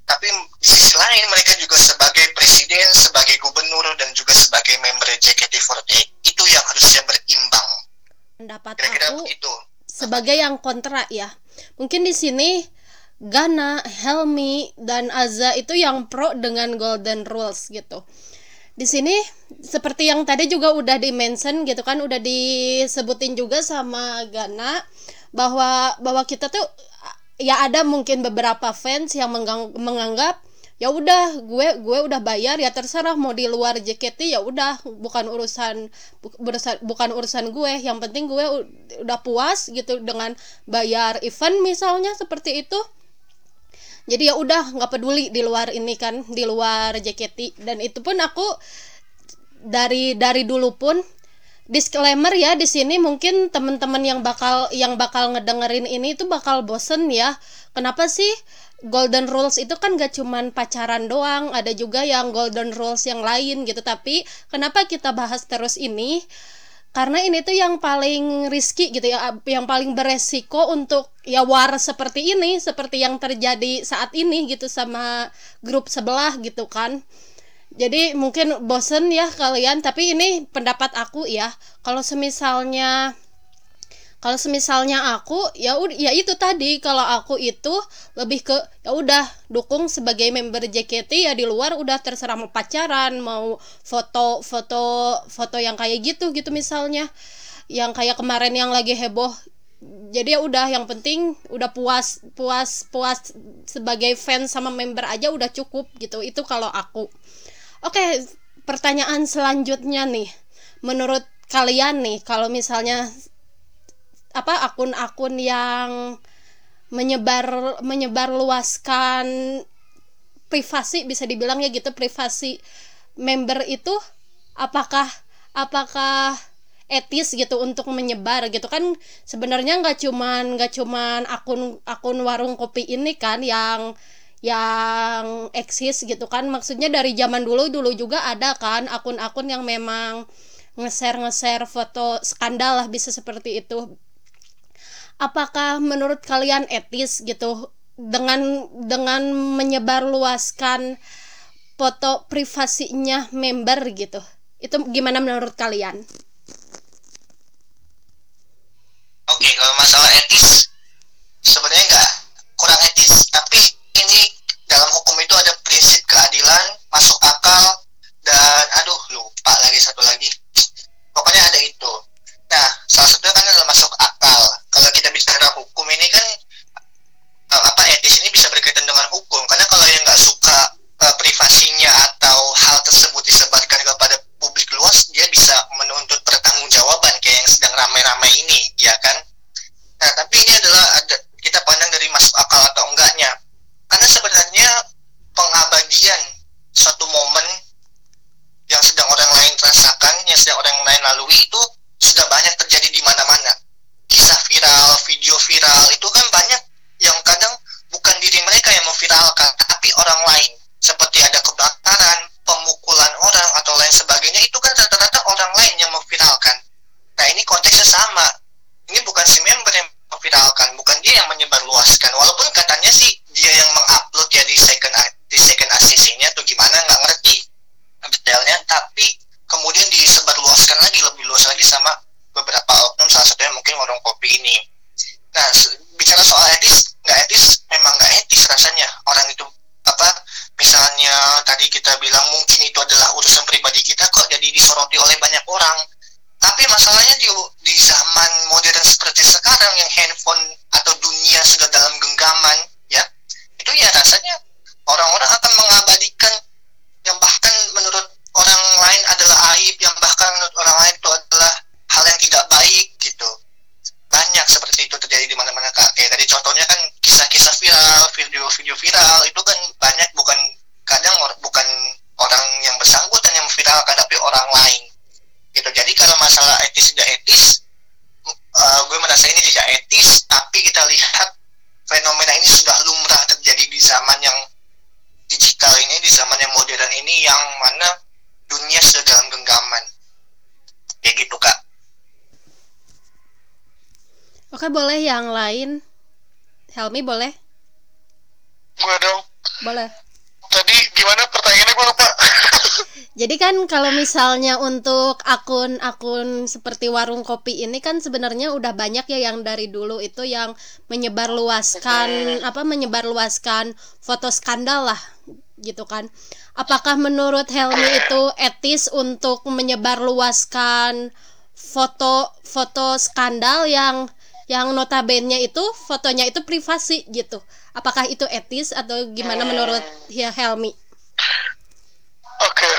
tapi di sisi lain mereka juga sebagai presiden, sebagai gubernur, dan juga sebagai member JKT48. Itu yang harusnya berimbang. Pendapat Kira -kira aku begitu. sebagai yang kontra ya. Mungkin di sini Gana, Helmi, dan Aza itu yang pro dengan Golden Rules gitu di sini seperti yang tadi juga udah di mention gitu kan udah disebutin juga sama Gana bahwa bahwa kita tuh ya ada mungkin beberapa fans yang menganggap ya udah gue gue udah bayar ya terserah mau di luar JKT ya udah bukan urusan bu, berusan, bukan urusan gue yang penting gue udah puas gitu dengan bayar event misalnya seperti itu jadi ya udah nggak peduli di luar ini kan di luar JKT dan itu pun aku dari dari dulu pun disclaimer ya di sini mungkin teman-teman yang bakal yang bakal ngedengerin ini itu bakal bosen ya. Kenapa sih? Golden rules itu kan gak cuman pacaran doang ada juga yang golden rules yang lain gitu. Tapi kenapa kita bahas terus ini? Karena ini tuh yang paling risky gitu ya yang paling beresiko untuk ya war seperti ini seperti yang terjadi saat ini gitu sama grup sebelah gitu kan. Jadi mungkin bosen ya kalian tapi ini pendapat aku ya. Kalau semisalnya kalau semisalnya aku ya udah ya itu tadi. Kalau aku itu lebih ke ya udah dukung sebagai member JKT ya di luar udah terserah mau pacaran mau foto foto foto yang kayak gitu gitu misalnya. Yang kayak kemarin yang lagi heboh. Jadi ya udah yang penting udah puas puas puas sebagai fans sama member aja udah cukup gitu. Itu kalau aku. Oke pertanyaan selanjutnya nih. Menurut kalian nih kalau misalnya apa akun-akun yang menyebar menyebar luaskan privasi bisa dibilang ya gitu privasi member itu apakah apakah etis gitu untuk menyebar gitu. Kan sebenarnya nggak cuman nggak cuman akun akun warung kopi ini kan yang yang eksis gitu kan. Maksudnya dari zaman dulu dulu juga ada kan akun-akun yang memang nge-share nge-share foto skandal lah bisa seperti itu apakah menurut kalian etis gitu dengan dengan menyebarluaskan foto privasinya member gitu? Itu gimana menurut kalian? Oke kalau masalah etis sebenarnya nggak kurang etis. Tapi ini dalam hukum itu ada prinsip keadilan masuk akal dan aduh lupa lagi satu lagi. Pokoknya ada itu nah salah satunya kan adalah masuk akal. Kalau kita bicara hukum ini kan uh, apa etis ini bisa berkaitan dengan hukum. Karena kalau yang nggak suka uh, privasinya atau hal tersebut disebarkan kepada publik luas dia bisa menuntut pertanggungjawaban kayak yang sedang ramai-ramai ini ya kan? Nah tapi ini adalah ada kita pandang dari masuk akal atau enggaknya. Karena sebenarnya pengabadian suatu momen yang sedang orang lain rasakan yang sedang orang lain lalui itu sudah banyak terjadi di mana-mana kisah viral, video viral itu kan banyak yang kadang bukan diri mereka yang memviralkan, tapi orang lain. Seperti ada kebakaran, pemukulan orang atau lain sebagainya itu kan rata-rata orang lain yang memviralkan. Nah ini konteksnya sama. Ini bukan si member yang memviralkan, bukan dia yang menyebarluaskan. Walaupun katanya sih dia yang mengupload ya di second di second ACC-nya atau gimana nggak ngerti detailnya, tapi kemudian disebarluaskan lagi lebih luas lagi sama beberapa oknum salah satunya mungkin warung kopi ini. Nah bicara soal etis nggak etis memang nggak etis rasanya. Orang itu apa misalnya tadi kita bilang mungkin itu adalah urusan pribadi kita kok jadi disoroti oleh banyak orang. Tapi masalahnya di, di zaman modern seperti sekarang yang handphone atau dunia sudah dalam genggaman ya itu ya rasanya orang-orang akan mengabadikan yang bahkan menurut orang lain adalah aib yang bahkan menurut orang lain itu adalah hal yang tidak baik gitu. Banyak seperti itu terjadi di mana-mana kak. Kayak tadi contohnya kan kisah-kisah viral video-video viral itu kan banyak bukan kadang bukan orang yang bersangkutan yang memviralkan tapi orang lain. Gitu. Jadi kalau masalah etis tidak etis uh, gue merasa ini tidak etis tapi kita lihat fenomena ini sudah lumrah terjadi di zaman yang digital ini di zaman yang modern ini yang mana dunia sudah dalam genggaman kayak gitu kak Oke, boleh yang lain. Helmi boleh? Gue dong. Boleh. Tadi gimana pertanyaannya gue lupa. Jadi kan kalau misalnya untuk akun-akun seperti warung kopi ini kan sebenarnya udah banyak ya yang dari dulu itu yang menyebarluaskan apa menyebarluaskan foto skandal lah gitu kan. Apakah menurut Helmi itu etis untuk menyebarluaskan foto-foto skandal yang yang notabene itu fotonya itu privasi gitu. Apakah itu etis atau gimana menurut ya Helmi? Oke,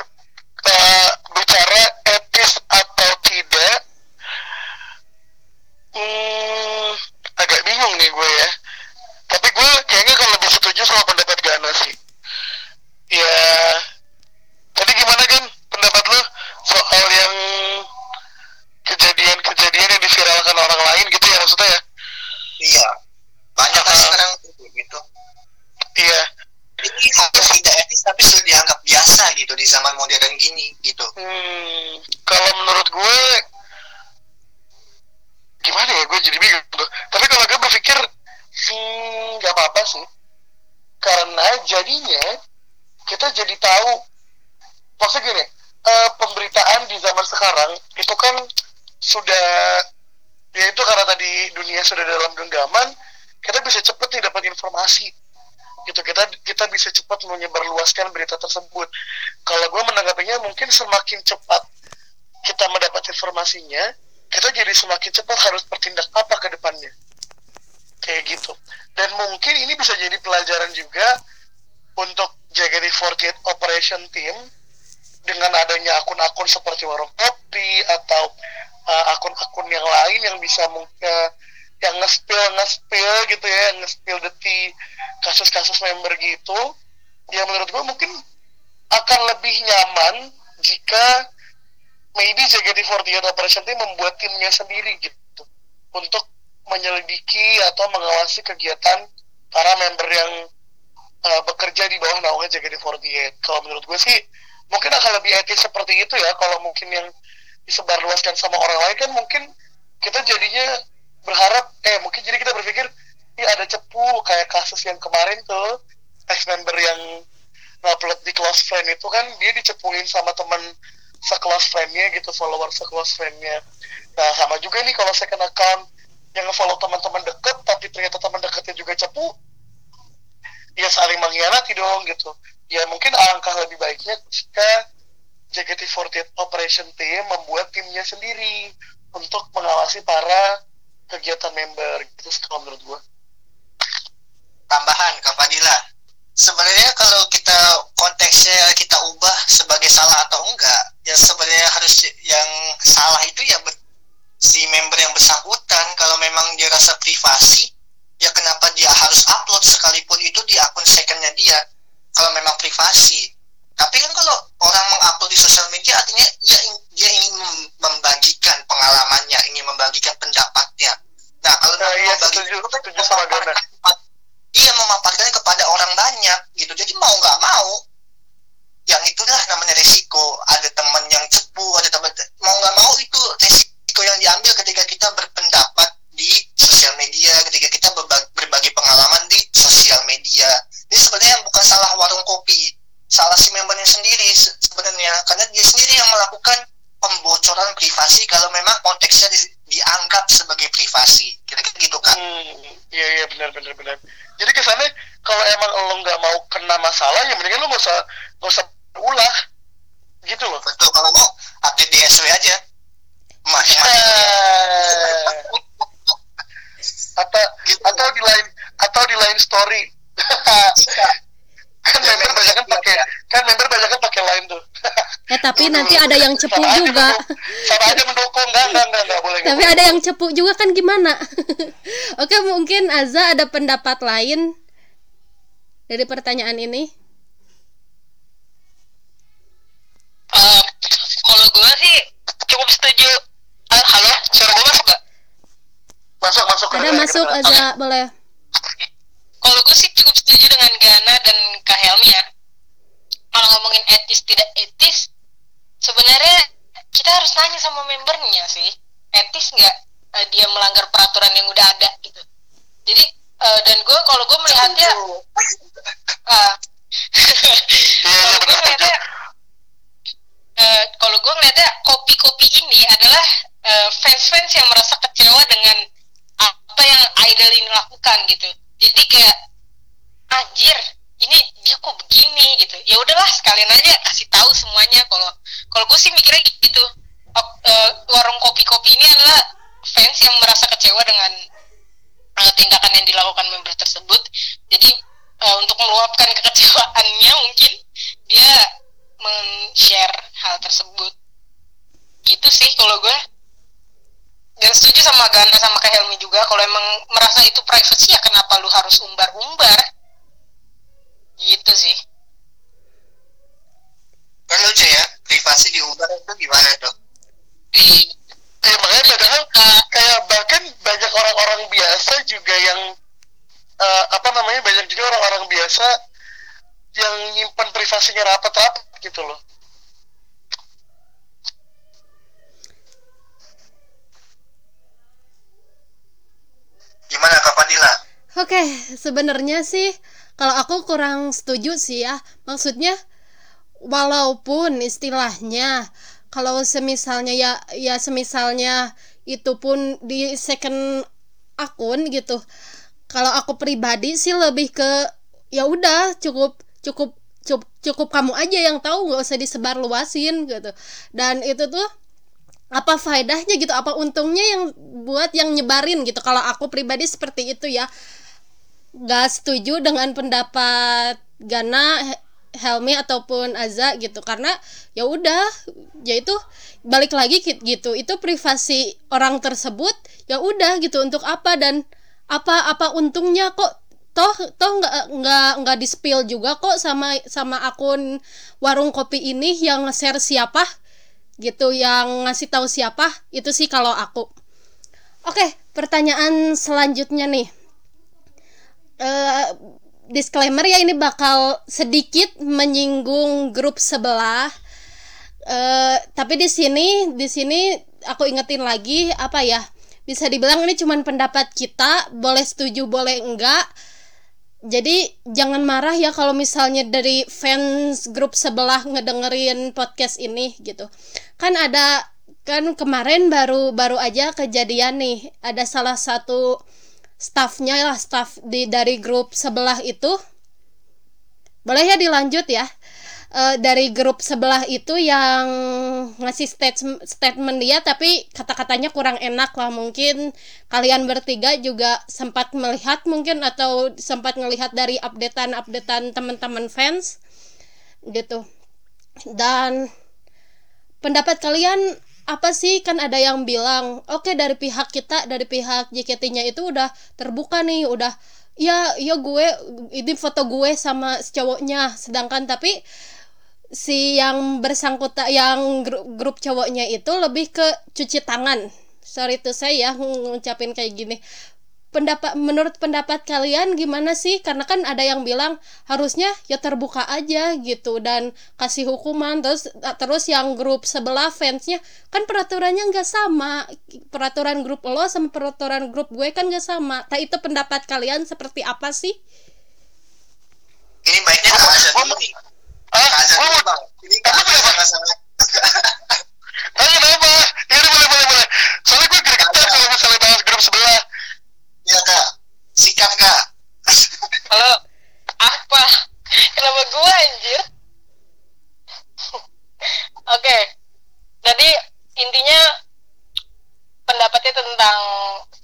uh, bicara etis atau tidak, hmm, agak bingung nih gue ya. Tapi gue kayaknya kalau lebih setuju sama pendapat Gana sih. Ya, ini yang diviralkan orang lain gitu ya maksudnya ya? Iya. Banyak kan sekarang gitu. Iya. Ini harus tidak etis tapi sudah dianggap biasa gitu di zaman modern gini gitu. Hmm, kalau menurut gue gimana ya? Gue jadi bingung tuh. tapi kalau gue berpikir hmm apa-apa sih. Karena jadinya kita jadi tahu. Maksudnya gini uh, pemberitaan di zaman sekarang itu kan sudah ya itu karena tadi dunia sudah dalam genggaman kita bisa cepet nih dapat informasi. Gitu kita kita bisa cepat menyebarluaskan berita tersebut. Kalau gue menanggapinya mungkin semakin cepat kita mendapat informasinya kita jadi semakin cepat harus bertindak apa ke depannya. Kayak gitu. Dan mungkin ini bisa jadi pelajaran juga untuk JKT48 Operation Team dengan adanya akun-akun seperti Warung Kopi atau uh, akun-akun yang lain yang bisa mungkin yang nge-spill nge-spill gitu ya, nge-spill deti kasus-kasus member gitu, ya menurut gue mungkin akan lebih nyaman jika maybe JKT48 Operation Team membuat timnya sendiri gitu untuk menyelidiki atau mengawasi kegiatan para member yang uh, bekerja di bawah naungan JKT48. Kalau menurut gue sih mungkin akan lebih etis seperti itu ya kalau mungkin yang disebarluaskan sama orang lain kan mungkin kita jadinya berharap eh mungkin jadi kita berpikir ini ada cepu kayak kasus yang kemarin tuh ex member yang ngupload di close friend itu kan dia dicepuin sama teman sekelas friendnya gitu follower sekelas friendnya. Nah sama juga nih kalau second account yang nge-follow teman-teman deket tapi ternyata teman deketnya juga cepu ya saling mengkhianati dong gitu. Ya mungkin alangkah lebih baiknya jika JKT48 Operation Team membuat timnya sendiri untuk mengawasi para kegiatan member gitu kalau menurut gua. Tambahan Kak Fadila. Sebenarnya kalau kita konteksnya kita ubah sebagai salah atau enggak ya sebenarnya harus yang salah itu ya si member yang bersangkutan. Kalau memang dia rasa privasi ya kenapa dia harus upload sekalipun itu di akun secondnya dia? Kalau memang privasi tapi kan kalau orang mengupload di sosial media artinya dia, dia ingin membagikan pengalamannya ingin membagikan pendapatnya. Nah kalau nah, dia iya, membagi setuju, setuju sama dia memaparkannya kepada orang banyak gitu. Jadi mau nggak mau yang itulah namanya resiko. Ada teman yang cepu ada teman mau nggak mau itu resiko yang diambil ketika kita berpendapat di sosial media ketika kita berbagi, berbagi pengalaman di sosial media. Ini sebenarnya bukan salah warung kopi salah si membernya sendiri se- sebenarnya. Karena dia sendiri yang melakukan pembocoran privasi kalau memang konteksnya di- dianggap sebagai privasi. Kira-kira gitu kan Hmm, iya iya benar benar benar. Jadi kesannya kalau emang lo nggak mau kena masalah ya mendingan lo nggak usah nggak usah ulah. Gitu loh. betul kalau mau update di SW aja. Mah Eh, atau atau di lain atau di lain story. Kan Ya, member banyak kan pakai kan member banyak kan pakai lain tuh. Eh tapi nanti ada yang cepu Sama aja juga. mendukung- Sama aja mendukung enggak enggak enggak enggak boleh. nggak Tapi boleh. ada yang cepu juga kan gimana? Oke, mungkin Aza ada pendapat lain dari pertanyaan ini. Eh, kalau gue sih cukup setuju Ah, halo suara gue masuk gak? masuk masuk Ada masuk. Aza, boleh. Gue sih cukup setuju dengan Gana dan Kak Helmi ya. Kalau ngomongin etis tidak etis sebenarnya kita harus nanya sama membernya sih etis nggak eh, dia melanggar peraturan yang udah ada gitu. Jadi eh, dan gue kalau gue melihatnya ah, kalau gue melihatnya eh, kalau gue ngeliatnya kopi-kopi ini adalah eh, fans-fans yang merasa kecewa dengan apa yang idol ini lakukan gitu. Jadi kayak anjir ini dia kok begini gitu. Ya udahlah sekalian aja kasih tahu semuanya. Kalau kalau gue sih mikirnya gitu. Eh, warung kopi-kopi ini adalah fans yang merasa kecewa dengan eh, tindakan yang dilakukan member tersebut. Jadi eh, untuk meluapkan kekecewaannya mungkin dia men-share hal tersebut. Gitu sih kalau gue dan setuju sama Ganda sama Kak Helmi juga. Kalau emang merasa itu privacy ya kenapa lu harus umbar-umbar gitu sih. Kan lucu ya privasi diubah itu gimana tuh di Ya, makanya padahal kayak bahkan banyak orang-orang biasa juga yang eh, apa namanya banyak juga orang-orang biasa yang nyimpan privasinya rapat-rapat gitu loh. gimana Kak Fadila? Oke, sebenarnya sih kalau aku kurang setuju sih ya. Maksudnya walaupun istilahnya kalau semisalnya ya ya semisalnya itu pun di second akun gitu. Kalau aku pribadi sih lebih ke ya udah cukup cukup cukup cukup kamu aja yang tahu nggak usah disebar luasin gitu. Dan itu tuh apa faedahnya gitu apa untungnya yang buat yang nyebarin gitu kalau aku pribadi seperti itu ya gak setuju dengan pendapat Gana Helmi ataupun Aza gitu. Karena ya udah ya itu balik lagi gitu. Itu privasi orang tersebut ya udah gitu. Untuk apa dan apa apa untungnya kok? Toh toh nggak nggak nggak di spill juga kok sama sama akun warung kopi ini yang share siapa gitu yang ngasih tahu siapa. Itu sih kalau aku. Oke pertanyaan selanjutnya nih uh, disclaimer ya ini bakal sedikit menyinggung grup sebelah. Uh, tapi di sini di sini aku ingetin lagi apa ya bisa dibilang ini cuma pendapat kita boleh setuju boleh enggak. Jadi jangan marah ya kalau misalnya dari fans grup sebelah ngedengerin podcast ini gitu. Kan ada kan kemarin baru baru aja kejadian nih ada salah satu staffnya lah staff di dari grup sebelah itu. Boleh ya dilanjut ya? Uh, dari grup sebelah itu yang ngasih statement statement dia tapi kata-katanya kurang enak lah. Mungkin kalian bertiga juga sempat melihat mungkin atau sempat melihat dari updatean-updatean teman-teman fans gitu. Dan pendapat kalian apa sih? Kan ada yang bilang oke okay, dari pihak kita dari pihak JKT-nya itu udah terbuka nih udah ya ya gue ini foto gue sama cowoknya. Sedangkan tapi si yang bersangkutan yang grup, grup cowoknya itu lebih ke cuci tangan. Sorry tuh saya ngucapin kayak gini pendapat menurut pendapat kalian gimana sih karena kan ada yang bilang harusnya ya terbuka aja gitu dan kasih hukuman terus terus yang grup sebelah fansnya kan peraturannya nggak sama peraturan grup lo sama peraturan grup gue kan nggak sama tak itu pendapat kalian seperti apa sih ini baiknya kalau dulu nih Kaza bang. Ini kan. Tanya kenapa? Ya udah boleh boleh boleh. Soalnya gue gregetan kalau misalnya bahas grup sebelah. Iya kak. Sikat kak. Halo. Apa? Kenapa gue anjir? Oke. Okay. Jadi intinya pendapatnya tentang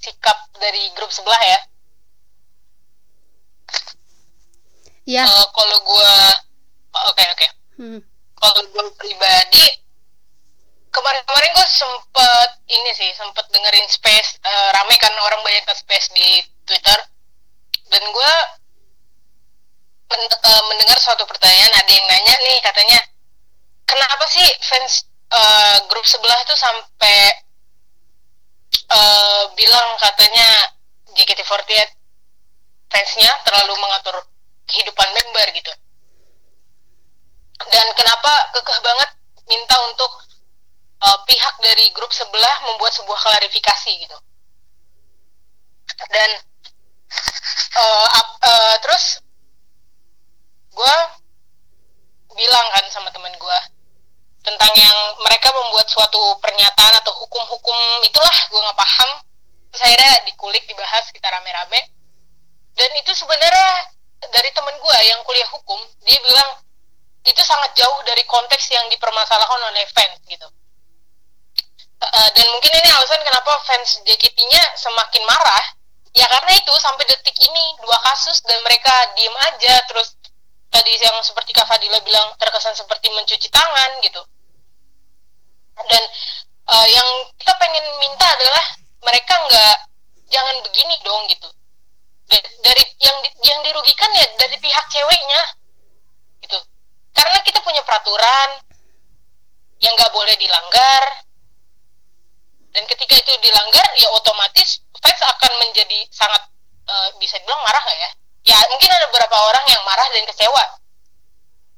sikap dari grup sebelah ya. Ya. Uh, kalau gue oke okay, oke okay. hmm. kalau gue pribadi kemarin-kemarin gue sempet ini sih sempet dengerin space uh, rame kan orang banyak ke space di twitter. Dan gue uh, mendengar suatu pertanyaan ada yang nanya nih katanya kenapa sih fans uh, grup sebelah itu sampai uh, bilang katanya JKT48 fansnya terlalu mengatur kehidupan member gitu. Dan kenapa kekeh banget minta untuk uh, pihak dari grup sebelah membuat sebuah klarifikasi gitu. Dan uh, uh, terus gue bilang kan sama temen gue tentang yang mereka membuat suatu pernyataan atau hukum-hukum itulah gue nggak paham. Terus akhirnya dikulik dibahas kita rame-rame. Dan itu sebenarnya dari temen gue yang kuliah hukum dia bilang itu sangat jauh dari konteks yang dipermasalahkan oleh fans gitu uh, dan mungkin ini alasan kenapa fans JKT-nya semakin marah. Ya karena itu sampai detik ini dua kasus dan mereka diem aja. Terus tadi yang seperti Kak Fadila bilang terkesan seperti mencuci tangan gitu. Dan uh, yang kita pengen minta adalah mereka nggak jangan begini dong gitu. Dari yang yang dirugikan ya dari pihak ceweknya gitu. Karena kita punya peraturan yang nggak boleh dilanggar dan ketika itu dilanggar ya otomatis fans akan menjadi sangat uh, bisa dibilang marah ya? Ya mungkin ada beberapa orang yang marah dan kecewa.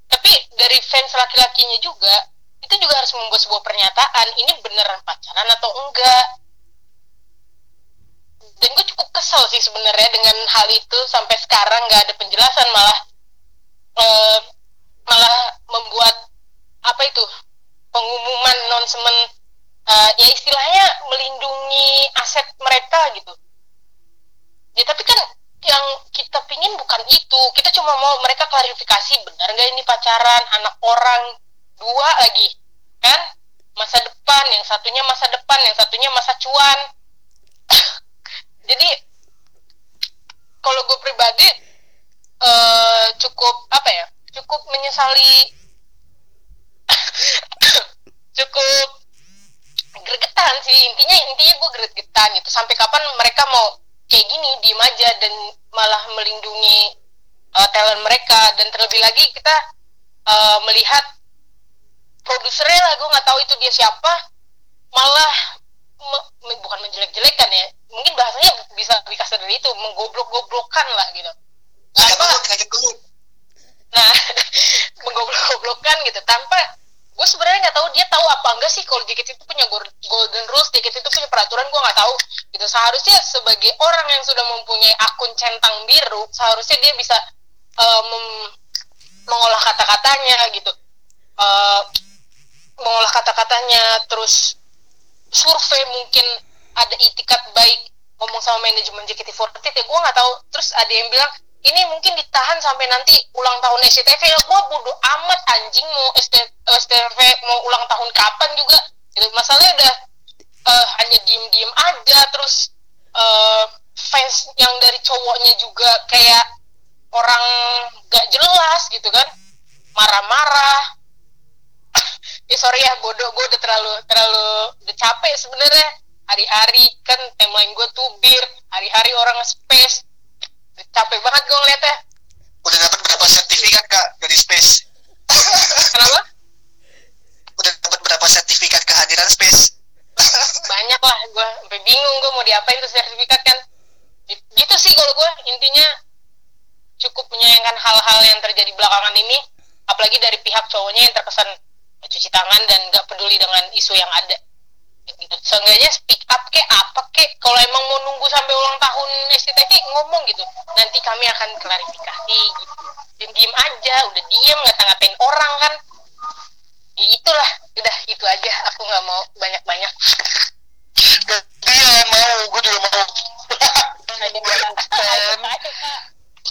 Tapi dari fans laki-lakinya juga itu juga harus membuat sebuah pernyataan ini beneran pacaran atau enggak? Dan gue cukup kesel sih sebenarnya dengan hal itu sampai sekarang nggak ada penjelasan malah eh, malah membuat apa itu pengumuman nonsemen eh, ya istilahnya melindungi aset mereka gitu. Ya tapi kan yang kita pingin bukan itu. Kita cuma mau mereka klarifikasi benar nggak ini pacaran? Anak orang dua lagi. Kan? Masa depan yang satunya masa depan yang satunya masa cuan. Jadi kalau gue pribadi eh, cukup apa ya cukup menyesali cukup gregetan sih intinya intinya gue gregetan gitu. Sampai kapan mereka mau kayak gini diem aja dan malah melindungi uh, talent mereka. Dan terlebih lagi kita uh, melihat produsernya lah gue nggak tahu itu dia siapa. Malah me- bukan menjelek-jelekan ya mungkin bahasanya bisa dikasih dari itu menggoblok-goblokkan lah gitu. Tanpa nah menggoblok-goblokkan gitu. Tanpa gue sebenarnya nggak tahu dia tahu apa enggak sih kalau JKT itu punya golden rules JKT itu punya peraturan gue nggak tahu. Gitu seharusnya sebagai orang yang sudah mempunyai akun centang biru seharusnya dia bisa mem- mengolah kata-katanya gitu. Eh, mengolah kata-katanya terus survei mungkin ada itikat baik ngomong sama manajemen JKT48 ya gue nggak tahu. Terus ada yang bilang ini mungkin ditahan sampai nanti ulang tahun SCTV ya gue bodo amat anjing. Mau SCTV mau ulang tahun kapan juga? Gitu. Masalahnya udah eh, hanya diem-diem aja. Terus eh, fans yang dari cowoknya juga kayak orang gak jelas gitu kan. Marah-marah. Ya sorry ya bodoh gue udah terlalu terlalu udah capek sebenarnya. Hari-hari kan timeline gue tuh bir. Hari-hari orang space capek banget gue ngeliatnya. Udah dapat berapa sertifikat kak dari Space? kenapa? Udah dapat berapa sertifikat kehadiran Space? banyak lah gue sampai bingung gue mau diapain tuh sertifikat kan. Gi- gitu sih kalau gue intinya. Cukup menyayangkan hal-hal yang terjadi belakangan ini apalagi dari pihak cowoknya yang terkesan cuci tangan dan gak peduli dengan isu yang ada seenggaknya speak up kek apa kek kalau emang mau nunggu sampai ulang tahun SCTV ngomong gitu. Nanti kami akan klarifikasi gitu. Dan diem aja udah diem ngata-ngatain orang kan. Ya itulah udah itu aja. Aku nggak mau banyak-banyak. Iya mau, gue juga mau.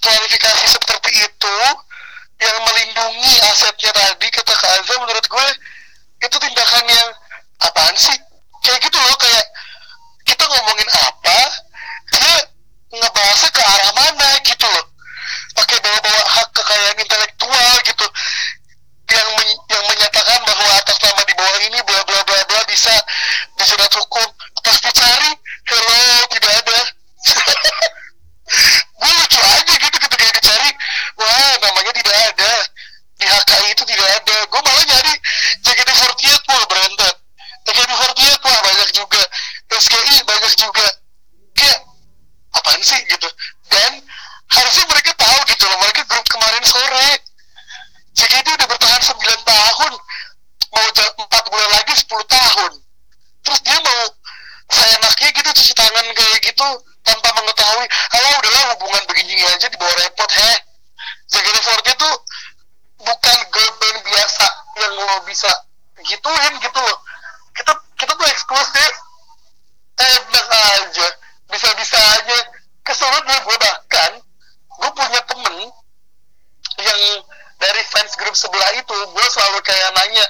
Klarifikasi seperti itu yang melindungi asetnya tadi kata Kak Azza menurut gue itu tindakan yang apaan sih kayak gitu loh kayak kita ngomongin apa dia ngebahasnya ke arah mana gitu loh. Pakai bawa-bawa hak kekayaan intelektual gitu. Yang men- yang menyatakan bahwa atas nama di bawah ini bla bla bla bla bisa dijerat hukum pas dicari hello tidak ada gue lucu aja gitu ketika dicari wah namanya tidak ada di HKI itu tidak ada gue malah nyari JKT48 mulu berantet JKT48 wah banyak juga SKI banyak juga kayak apaan sih gitu dan harusnya mereka tahu gitu loh mereka grup kemarin sore JKT udah bertahan 9 tahun mau 4 bulan lagi 10 tahun terus dia mau saya enaknya gitu cuci tangan kayak gitu tanpa mengetahui alah udahlah hubungan begini aja dibawa repot heh JKT48 tuh bukan girl band biasa yang lo bisa gituin gitu loh kita kita tuh eksklusif enak aja bisa-bisa aja kesulut gue gue bahkan gue punya temen yang dari fans grup sebelah itu gue selalu kayak nanya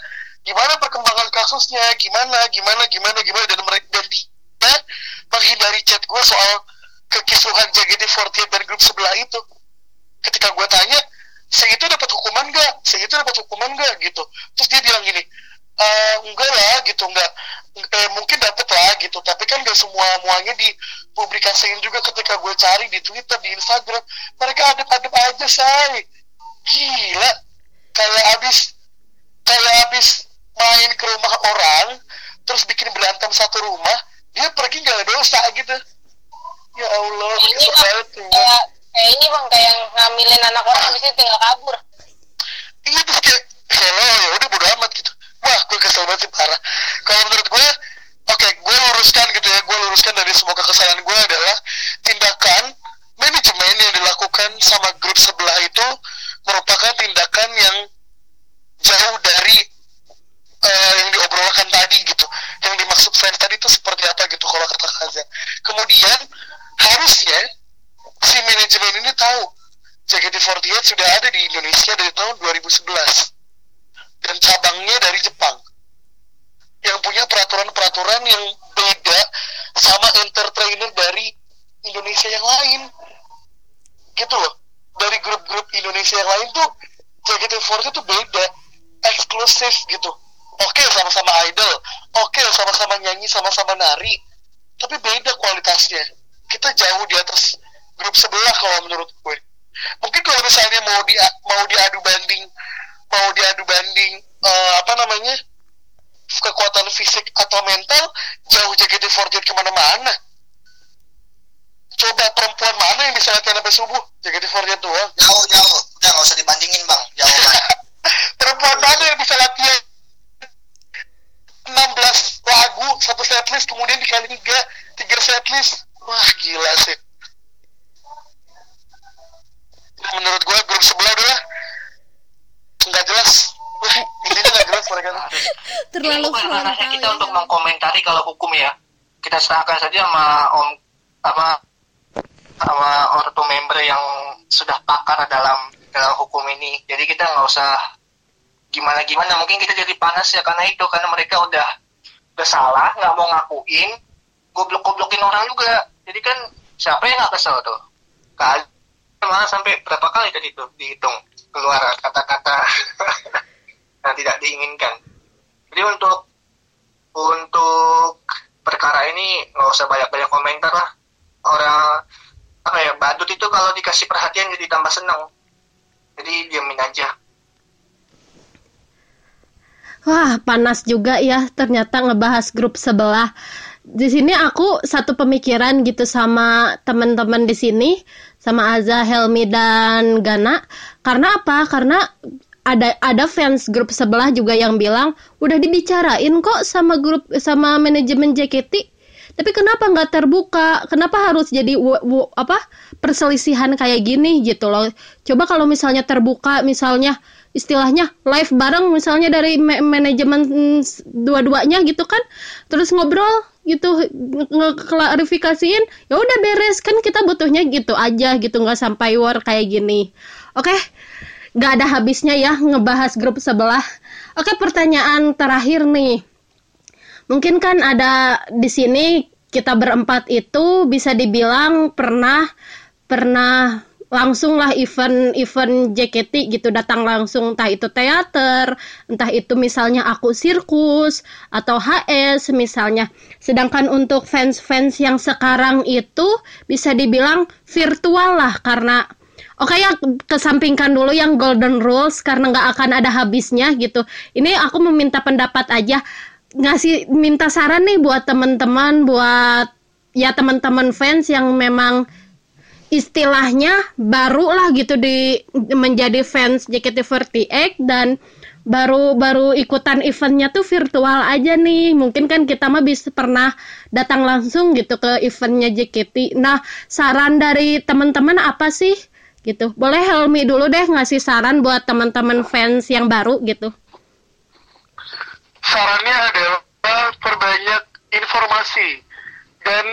gimana perkembangan kasusnya gimana gimana gimana gimana dan mereka dan dia menghindari chat gue soal kekisruhan JKT48 dan grup sebelah itu ketika gue tanya si itu dapat hukuman gak si itu dapat hukuman gak gitu terus dia bilang gini "Eh, enggak lah gitu enggak eh, mungkin dapat lah gitu tapi kan gak semua muanya dipublikasiin juga ketika gue cari di Twitter di Instagram. Mereka adep-adep aja say gila kayak abis kayak abis main ke rumah orang terus bikin berantem satu rumah dia pergi nggak ada dosa gitu ya Allah ini kesel bang banget tuh. kayak kayak ini bang kayak yang ngambilin anak orang habis itu tinggal kabur iya terus kayak hello ya udah bodo amat gitu wah gue kesel banget sih parah kalau menurut gue oke gue luruskan gitu ya gue luruskan dari semua kekesalan gue adalah itu seperti apa gitu kalau kata Kaza. Kemudian harusnya si manajemen ini tahu JKT48 sudah ada di Indonesia dari tahun 2011 dan cabangnya dari Jepang. Yang punya peraturan-peraturan yang beda sama entertainer dari Indonesia yang lain. Gitu loh. Dari grup-grup Indonesia yang lain tuh JKT48 tuh beda. Eksklusif gitu. Oke sama-sama idol. Oke sama-sama nyanyi sama-sama nari. Tapi beda kualitasnya. Kita jauh di atas grup sebelah kalau menurut gue mungkin kalau misalnya mau di mau diadu banding mau diadu banding uh, apa namanya kekuatan fisik atau mental jauh JKT48 ke mana-mana. Coba perempuan mana yang bisa latihan sampai subuh? JKT48 doang. Jauh jauh. Udah nggak usah dibandingin bang. Jauh banget. Perempuan mana yang bisa latihan 16 lagu satu setlist kemudian dikali tiga tiga setlist? Wah gila sih menurut gue grup sebelah udah nggak jelas. Wah, intinya nggak jelas mereka terlalu ini bukan ranahnya kita ya. untuk mengkomentari kalau hukum ya. Kita serahkan saja sama om apa sama ortu member yang sudah pakar dalam dalam hukum ini. Jadi kita nggak usah gimana gimana. Mungkin kita jadi panas ya karena itu karena mereka udah udah salah nggak mau ngakuin. Goblok goblokin orang juga. Jadi kan siapa yang nggak kesel tuh? Kan malah sampai berapa kali tadi tuh dihitung keluar kata-kata yang tidak diinginkan. Jadi untuk untuk perkara ini nggak usah banyak-banyak komentar lah. Orang apa ya badut itu kalau dikasih perhatian jadi tambah senang. Jadi diamin aja. Wah, panas juga ya ternyata ngebahas grup sebelah. Di sini aku satu pemikiran gitu sama teman-teman di sini, sama Aza, Helmi dan Gana. Karena apa? Karena ada ada fans grup sebelah juga yang bilang udah dibicarain kok sama grup sama manajemen JKT. Tapi kenapa nggak terbuka? Kenapa harus jadi wo- wo- apa perselisihan kayak gini gitu loh? Coba kalau misalnya terbuka, misalnya istilahnya live bareng misalnya dari ma- manajemen dua-duanya gitu kan terus ngobrol gitu nge- ngeklarifikasiin ya udah beres kan kita butuhnya gitu aja gitu nggak sampai war kayak gini. Oke nggak ada habisnya ya ngebahas grup sebelah. Oke pertanyaan terakhir nih. Mungkin kan ada di sini kita berempat itu bisa dibilang pernah pernah langsung lah event-event JKT gitu datang langsung entah itu teater, entah itu misalnya aku sirkus atau HS misalnya. Sedangkan untuk fans-fans yang sekarang itu bisa dibilang virtual lah karena Oke ya kesampingkan dulu yang golden rules karena nggak akan ada habisnya gitu. Ini aku meminta pendapat aja ngasih minta saran nih buat teman-teman buat ya teman-teman fans yang memang istilahnya baru lah gitu di menjadi fans JKT48 dan baru baru ikutan eventnya tuh virtual aja nih. Mungkin kan kita mah bisa pernah datang langsung gitu ke eventnya JKT nah saran dari teman-teman apa sih? Gitu. Boleh Helmi dulu deh ngasih saran buat teman-teman fans yang baru gitu. Sarannya adalah perbanyak informasi dan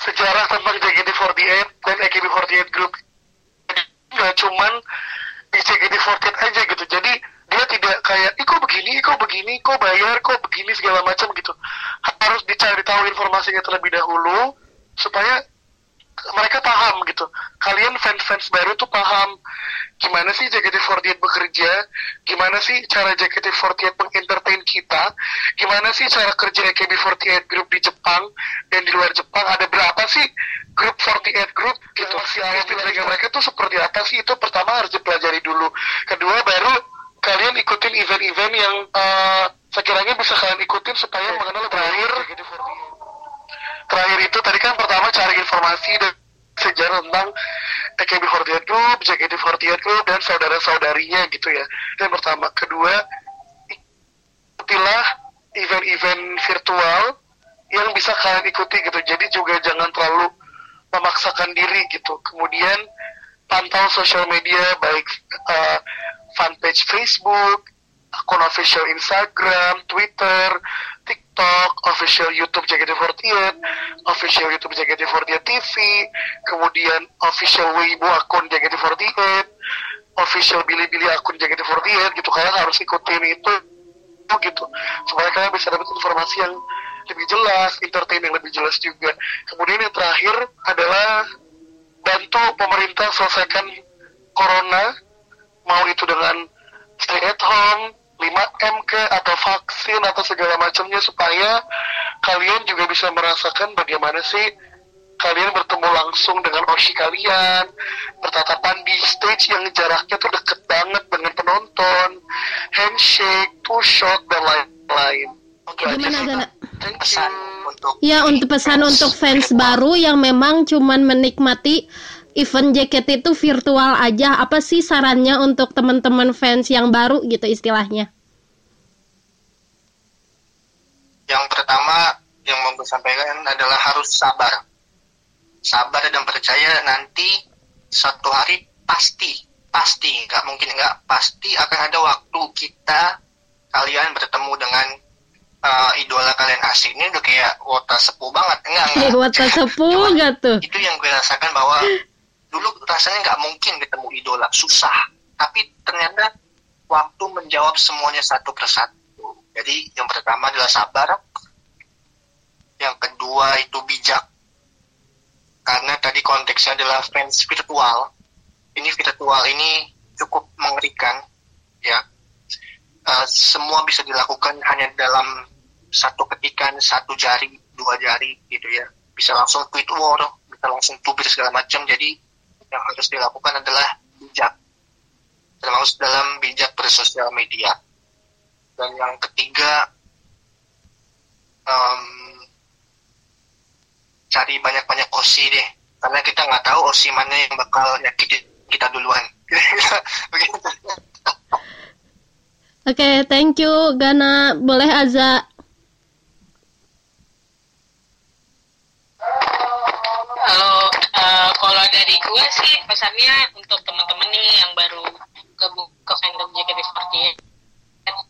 sejarah tentang JKT48 dan AKB48 Group. Nggak cuman di JKT48 aja gitu. Jadi dia tidak kayak, ih kok begini, ih kok begini, kok bayar, kok begini segala macam gitu. Harus dicari tahu informasinya terlebih dahulu supaya mereka paham gitu. Kalian fans-fans baru tuh paham gimana sih JKT48 bekerja, gimana sih cara JKT48 mengentertain kita, gimana sih cara kerja AKB48 Group di Jepang dan di luar Jepang, ada berapa sih grup 48 group? Gitu. Istilah mereka tuh seperti apa sih? Itu pertama harus dipelajari dulu. Kedua baru kalian ikutin event-event yang eh, sekiranya bisa kalian ikutin supaya mengenal terakhir terakhir itu tadi kan pertama cari informasi dan sejarah tentang AKB48 Group, JKT48 Group, dan saudara-saudarinya gitu ya. Itu yang pertama. Kedua, ikutilah event-event virtual yang bisa kalian ikuti gitu. Jadi juga jangan terlalu memaksakan diri gitu. Kemudian pantau sosial media baik uh, fanpage Facebook, akun official Instagram, Twitter, TikTok TikTok, official YouTube JKT48, official YouTube JKT48 TV, kemudian official Weibo akun JKT48, official Bilibili akun JKT48 gitu kalian harus ikutin itu gitu supaya kalian bisa dapat informasi yang lebih jelas, entertain yang lebih jelas juga. Kemudian yang terakhir adalah bantu pemerintah selesaikan corona, mau itu dengan stay at home, 5M ke atau vaksin atau segala macamnya supaya kalian juga bisa merasakan bagaimana sih kalian bertemu langsung dengan Oshi kalian, bertatapan di stage yang jaraknya tuh deket banget dengan penonton, handshake, two shot dan lain-lain. Gimana? Thank pesan untuk Ya untuk pesan untuk fans baru yang memang cuman menikmati event JKT itu virtual aja. Apa sih sarannya untuk teman-teman fans yang baru gitu istilahnya? yang pertama yang mau gue sampaikan adalah harus sabar sabar dan percaya nanti satu hari pasti pasti nggak mungkin nggak pasti akan ada waktu kita kalian bertemu dengan uh, idola kalian asing ini udah kayak wota sepuh banget enggak enggak Lewat sepuh Cuman gak tuh? itu yang gue rasakan bahwa dulu rasanya nggak mungkin ketemu idola. Susah. Tapi ternyata waktu menjawab semuanya satu persatu. Jadi yang pertama adalah sabar. Yang kedua itu bijak. Karena tadi konteksnya adalah fans virtual. Ini virtual ini cukup mengerikan ya. Eh, semua bisa dilakukan hanya dalam satu ketikan satu jari dua jari gitu ya. Bisa langsung tweet war bisa langsung tubir segala macam. Jadi yang harus dilakukan adalah bijak. Termasuk dalam bijak bersosial media. Dan yang ketiga em, cari banyak-banyak osi deh. Karena kita nggak tahu osi mana yang bakal nyakitin kita duluan. Oke, thank you Gana. Boleh Aza. Kalau eh, kalau dari gue sih pesannya untuk teman-teman nih yang baru gabung ke fandom JKT48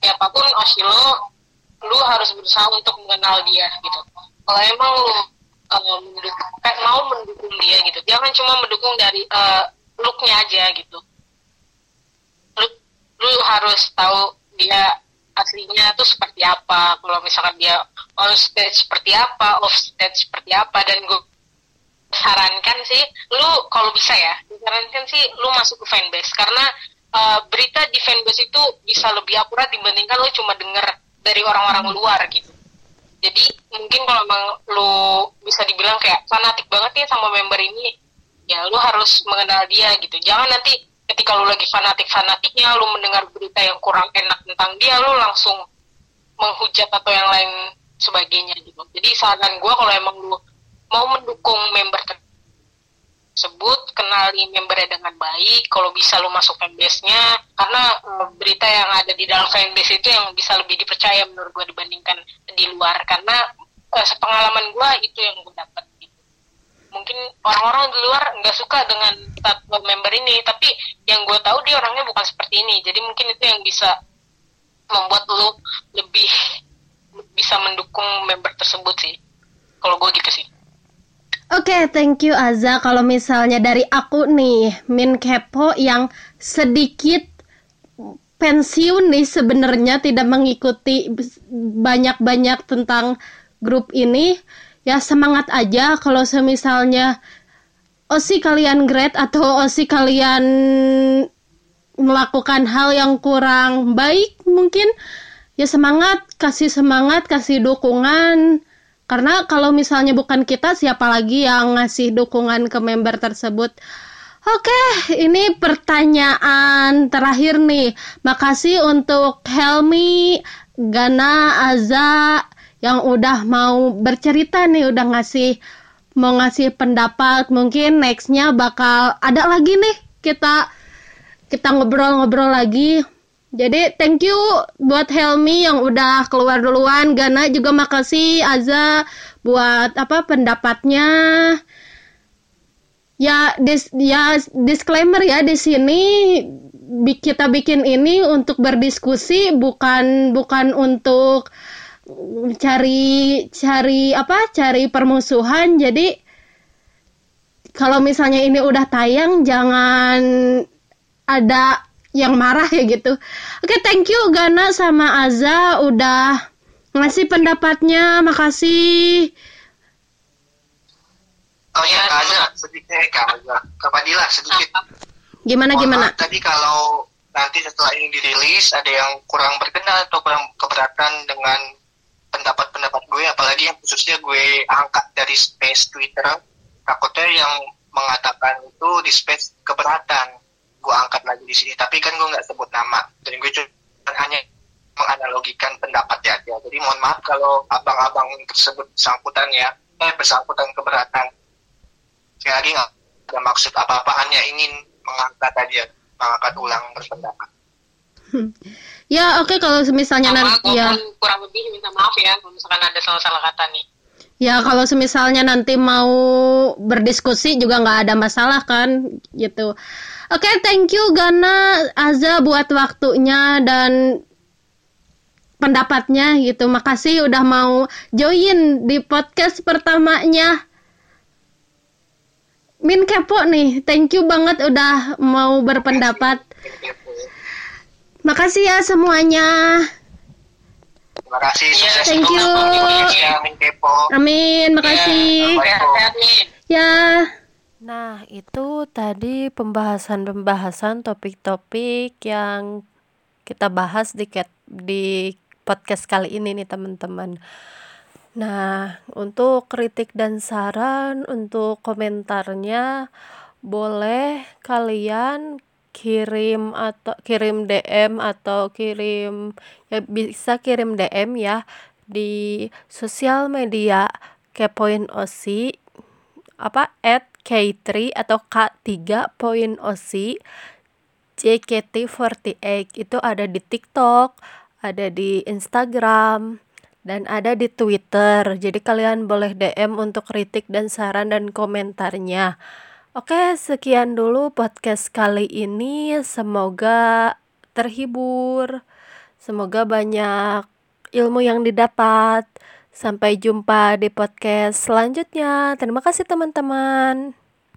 siapa pun Osilo lu harus berusaha untuk mengenal dia gitu. Kalau emang lu eh, mendukung, eh, mau mendukung dia gitu. Jangan cuma mendukung dari eh, looknya aja gitu. Lu lu harus tahu dia aslinya tuh seperti apa. Kalau misalkan dia on stage seperti apa off stage seperti apa dan gue sarankan sih lu kalau bisa ya sarankan sih lu masuk ke fanbase. Karena uh, berita di fanbase itu bisa lebih akurat dibandingkan lu cuma denger dari orang-orang luar gitu. Jadi mungkin kalau emang lu bisa dibilang kayak fanatik banget ya sama member ini ya lu harus mengenal dia gitu. Jangan nanti ketika lu lagi fanatik-fanatiknya lu mendengar berita yang kurang enak tentang dia lu langsung menghujat atau yang lain sebagainya gitu. Jadi saran gue kalau emang lu mau mendukung member tersebut kenali membernya dengan baik kalau bisa lu masuk fanbase-nya karena eh, berita yang ada di dalam fanbase itu yang bisa lebih dipercaya menurut gue dibandingkan di luar karena eh, sepengalaman gue itu yang gue dapat gitu. mungkin orang-orang di luar nggak suka dengan tato member ini tapi yang gue tahu dia orangnya bukan seperti ini jadi mungkin itu yang bisa membuat lu lebih bisa mendukung member tersebut sih kalau gue gitu sih Oke, thank you Aza. Kalau misalnya dari aku nih, Min Kepo yang sedikit pensiun nih sebenarnya tidak mengikuti banyak-banyak tentang grup ini, ya semangat aja kalau semisalnya osi kalian great atau osi kalian melakukan hal yang kurang baik mungkin ya semangat, kasih semangat, kasih dukungan. Karena kalau misalnya bukan kita, siapa lagi yang ngasih dukungan ke member tersebut? Oke, ini pertanyaan terakhir nih. Makasih untuk Helmi, Gana, Aza yang udah mau bercerita nih, udah ngasih mau ngasih pendapat. Mungkin nextnya bakal ada lagi nih kita kita ngobrol-ngobrol lagi. Jadi thank you buat Helmi yang udah keluar duluan. Gana juga makasih Aza buat apa pendapatnya. Ya dis ya disclaimer ya di sini kita bikin ini untuk berdiskusi bukan bukan untuk cari cari apa cari permusuhan jadi kalau misalnya ini udah tayang jangan ada yang marah ya gitu. Oke thank you Gana sama Aza udah ngasih pendapatnya. Makasih. Oh iya, Kak Aza, sedikit eh, Kak Aza, Kak sedikit. gimana Mohon gimana? Tadi kalau nanti setelah ini dirilis ada yang kurang berkenan atau kurang keberatan dengan pendapat-pendapat gue, apalagi yang khususnya gue angkat dari space Twitter, takutnya yang mengatakan itu di space keberatan gue angkat lagi di sini, tapi kan gue nggak sebut nama, dan gue cuma hanya menganalogikan pendapat ya, ya. Jadi mohon maaf kalau abang-abang tersebut bersangkutan ya, eh bersangkutan keberatan. Sekali lagi nggak ada maksud apa-apa, hanya ingin mengangkat aja, mengangkat ulang berpendapat. ya oke kalau misalnya nanti ya kurang lebih minta maaf ya kalau misalkan ada salah-salah kata nih Ya kalau semisalnya nanti mau berdiskusi juga nggak ada masalah kan gitu. Oke thank you Gana Aza buat waktunya dan pendapatnya gitu. Makasih udah mau join di podcast pertamanya. Min kepo nih, thank you banget udah mau berpendapat. Makasih ya semuanya. Terima kasih, sukses Thank you. Kepo. Amin, makasih. nih Ya. Nah, itu tadi pembahasan-pembahasan topik-topik yang kita bahas di di podcast kali ini nih teman-teman. Nah, untuk kritik dan saran, untuk komentarnya boleh kalian kirim atau kirim DM atau kirim ya bisa kirim DM ya di sosial media kepoin osi apa at K3 atau K3.oc JKT48 itu ada di TikTok, ada di Instagram, dan ada di Twitter. Jadi kalian boleh DM untuk kritik dan saran dan komentarnya. Oke, sekian dulu podcast kali ini. Semoga terhibur. Semoga banyak ilmu yang didapat. Sampai jumpa di podcast selanjutnya. Terima kasih, teman-teman.